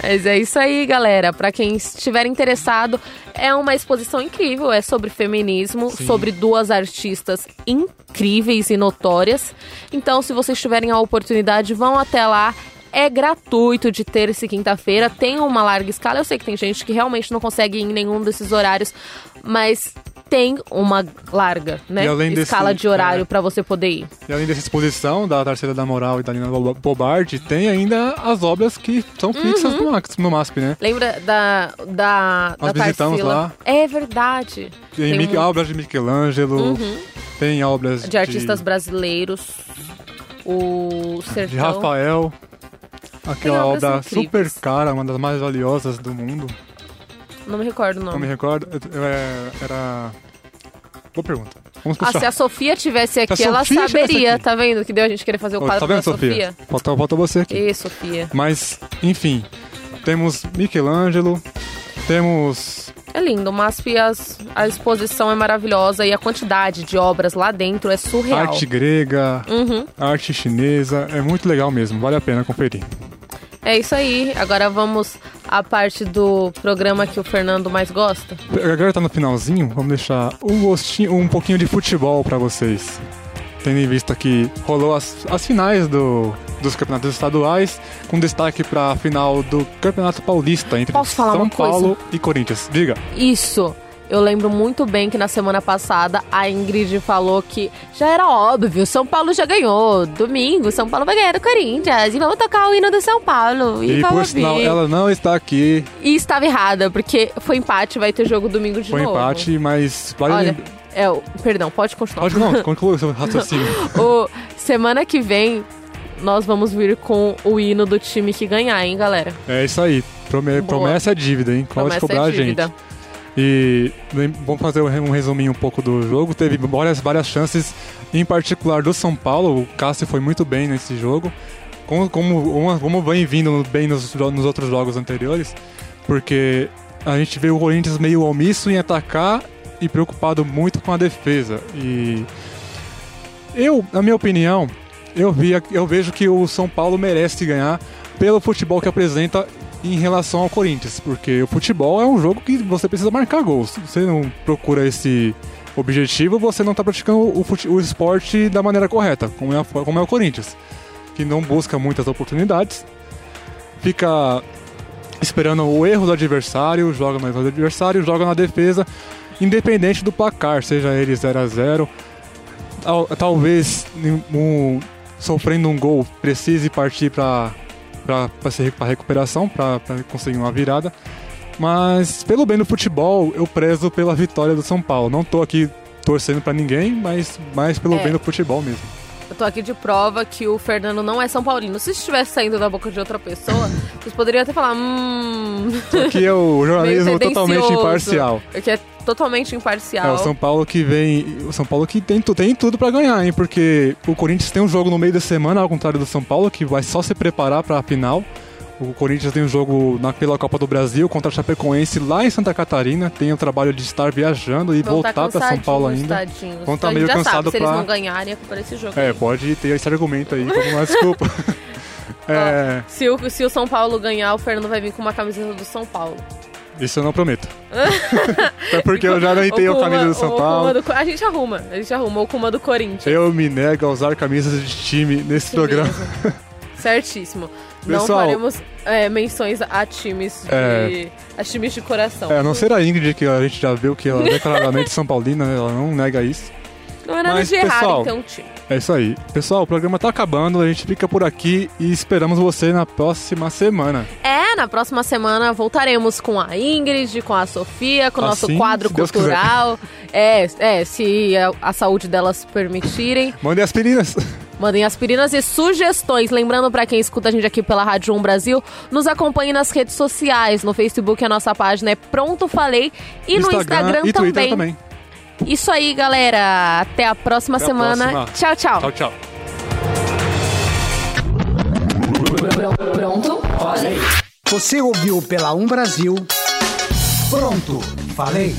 Mas é isso aí, galera. Pra quem estiver interessado, é uma exposição incrível. É sobre feminismo, Sim. sobre duas artistas incríveis e notórias. Então, se vocês tiverem a oportunidade, vão até lá. É gratuito de terça e quinta-feira. Tem uma larga escala. Eu sei que tem gente que realmente não consegue ir em nenhum desses horários, mas tem uma larga, né? E além desse- escala de horário é. pra você poder ir. E além dessa exposição da Tarcília da Moral e da Lina Bo- Bobardi, tem ainda as obras que são fixas Uhum. no, no MASP, né? Lembra da da Nós da visitamos Tarsila? lá. É verdade. Tem, Tem Mi- um- obras de Michelangelo, Uhum. tem obras de artistas brasileiros. O de Sertão. Rafael. Aquela obra incríveis. super cara, uma das mais valiosas do mundo. Não me recordo o Não me nome. recordo. eu- eu- é- era. Boa pergunta. Vamos Ah, se a Sofia tivesse aqui, ela Sofia saberia, aqui. tá vendo? Que deu a gente querer fazer o quadro tá vendo, da Sofia? Sofia. Você aqui. Ê, Sofia. Mas, enfim, temos Michelangelo, temos. É lindo, mas as, a exposição é maravilhosa e a quantidade de obras lá dentro é surreal. Arte grega, Uhum. arte chinesa, é muito legal mesmo, vale a pena conferir. É isso aí. Agora vamos à parte do programa que o Fernando mais gosta. Agora tá no finalzinho, vamos deixar um gostinho, um pouquinho de futebol pra vocês. Tendo em vista que rolou as, as finais do, dos campeonatos estaduais, com destaque pra final do Campeonato Paulista entre Posso falar São uma coisa? Paulo e Corinthians. Diga. Isso. Eu lembro muito bem que na semana passada a Ingrid falou que já era óbvio, São Paulo já ganhou. Domingo, São Paulo vai ganhar do Corinthians. E vamos tocar o hino do São Paulo. E, E por sinal, ela não está aqui, E estava errada, porque foi empate, vai ter jogo domingo de foi novo. empate, mas Olha, é, perdão, pode continuar. Pode não, conclua o seu raciocínio. o, semana que vem nós vamos vir com o hino do time que ganhar, hein, galera? É isso aí. Prome- Boa. promessa é dívida, hein? Pode Promessa cobrar é a gente. E vamos fazer um re- um resuminho um pouco do jogo. Teve várias, várias chances, em particular do São Paulo. O Cássio foi muito bem nesse jogo. Como, como, como vem vindo bem nos, nos outros jogos anteriores. Porque a gente vê o Corinthians meio omisso em atacar e preocupado muito com a defesa. E eu, na minha opinião, eu, vi, eu vejo que o São Paulo merece ganhar pelo futebol que apresenta em relação ao Corinthians, porque o futebol é um jogo que você precisa marcar gols. Se você não procura esse objetivo, você não está praticando o, o esporte da maneira correta, como é, como é o Corinthians, que não busca muitas oportunidades, fica esperando o erro do adversário, joga no erro do adversário, joga na defesa, independente do placar, seja ele 0 a 0 Tal- Talvez um- sofrendo um gol precise partir para para recuperação, para conseguir uma virada. Mas pelo bem do futebol, eu prezo pela vitória do São Paulo. Não tô aqui torcendo para ninguém, mas mais pelo É. bem do futebol mesmo. Eu tô aqui de prova que o Fernando não é São Paulino. Se estivesse saindo da boca de outra pessoa, vocês poderiam até falar, hum. Aqui é o jornalismo totalmente imparcial. É totalmente É imparcial. o São Paulo que vem, o São Paulo que tem, tem tudo pra ganhar, hein? Porque o Corinthians tem um jogo no meio da semana, ao contrário do São Paulo, que vai só se preparar pra final. O Corinthians tem um jogo na, pela Copa do Brasil contra a Chapecoense lá em Santa Catarina. Tem o trabalho de estar viajando e Vão voltar tá pra São Paulo ainda. tadinhos. Tá Então a meio já sabe, cansado se eles não ganharem, é culpa desse jogo. É, aí. pode ter esse argumento aí como uma desculpa. É, Ó, se, o, se o São Paulo ganhar, o Fernando vai vir com uma camiseta do São Paulo. Isso eu não prometo. Até porque eu já não Ou tenho a camisa do São Paulo. do a gente arruma, a gente arruma. Ou com uma do Corinthians. Eu me nego a usar camisas de time nesse programa. Certíssimo. Não Pessoal- faremos é, menções a times de. É. a times de coração. É, a não ser a Ingrid, que a gente já viu que ela é declaradamente São Paulina, né? ela não nega isso. Não é nada Mas, de errado pessoal, um time. É isso aí. Pessoal, o programa tá acabando, a gente fica por aqui e esperamos você na próxima semana. É, na próxima semana voltaremos com a Ingrid, com a Sofia, com o nosso Assim, quadro se Deus cultural. É, é, se a, a saúde delas permitirem. Mandem aspirinas! Mandem aspirinas e sugestões. Lembrando pra quem escuta a gente aqui pela Rádio 1 Brasil, nos acompanhe nas redes sociais. No Facebook a nossa página é Pronto Falei e no Instagram e também. Twitter também. Isso aí, galera. Até a próxima Até a semana. próxima. Tchau, tchau. Tchau, tchau. Pronto? Falei. Você ouviu pela Um Brasil. Pronto, falei.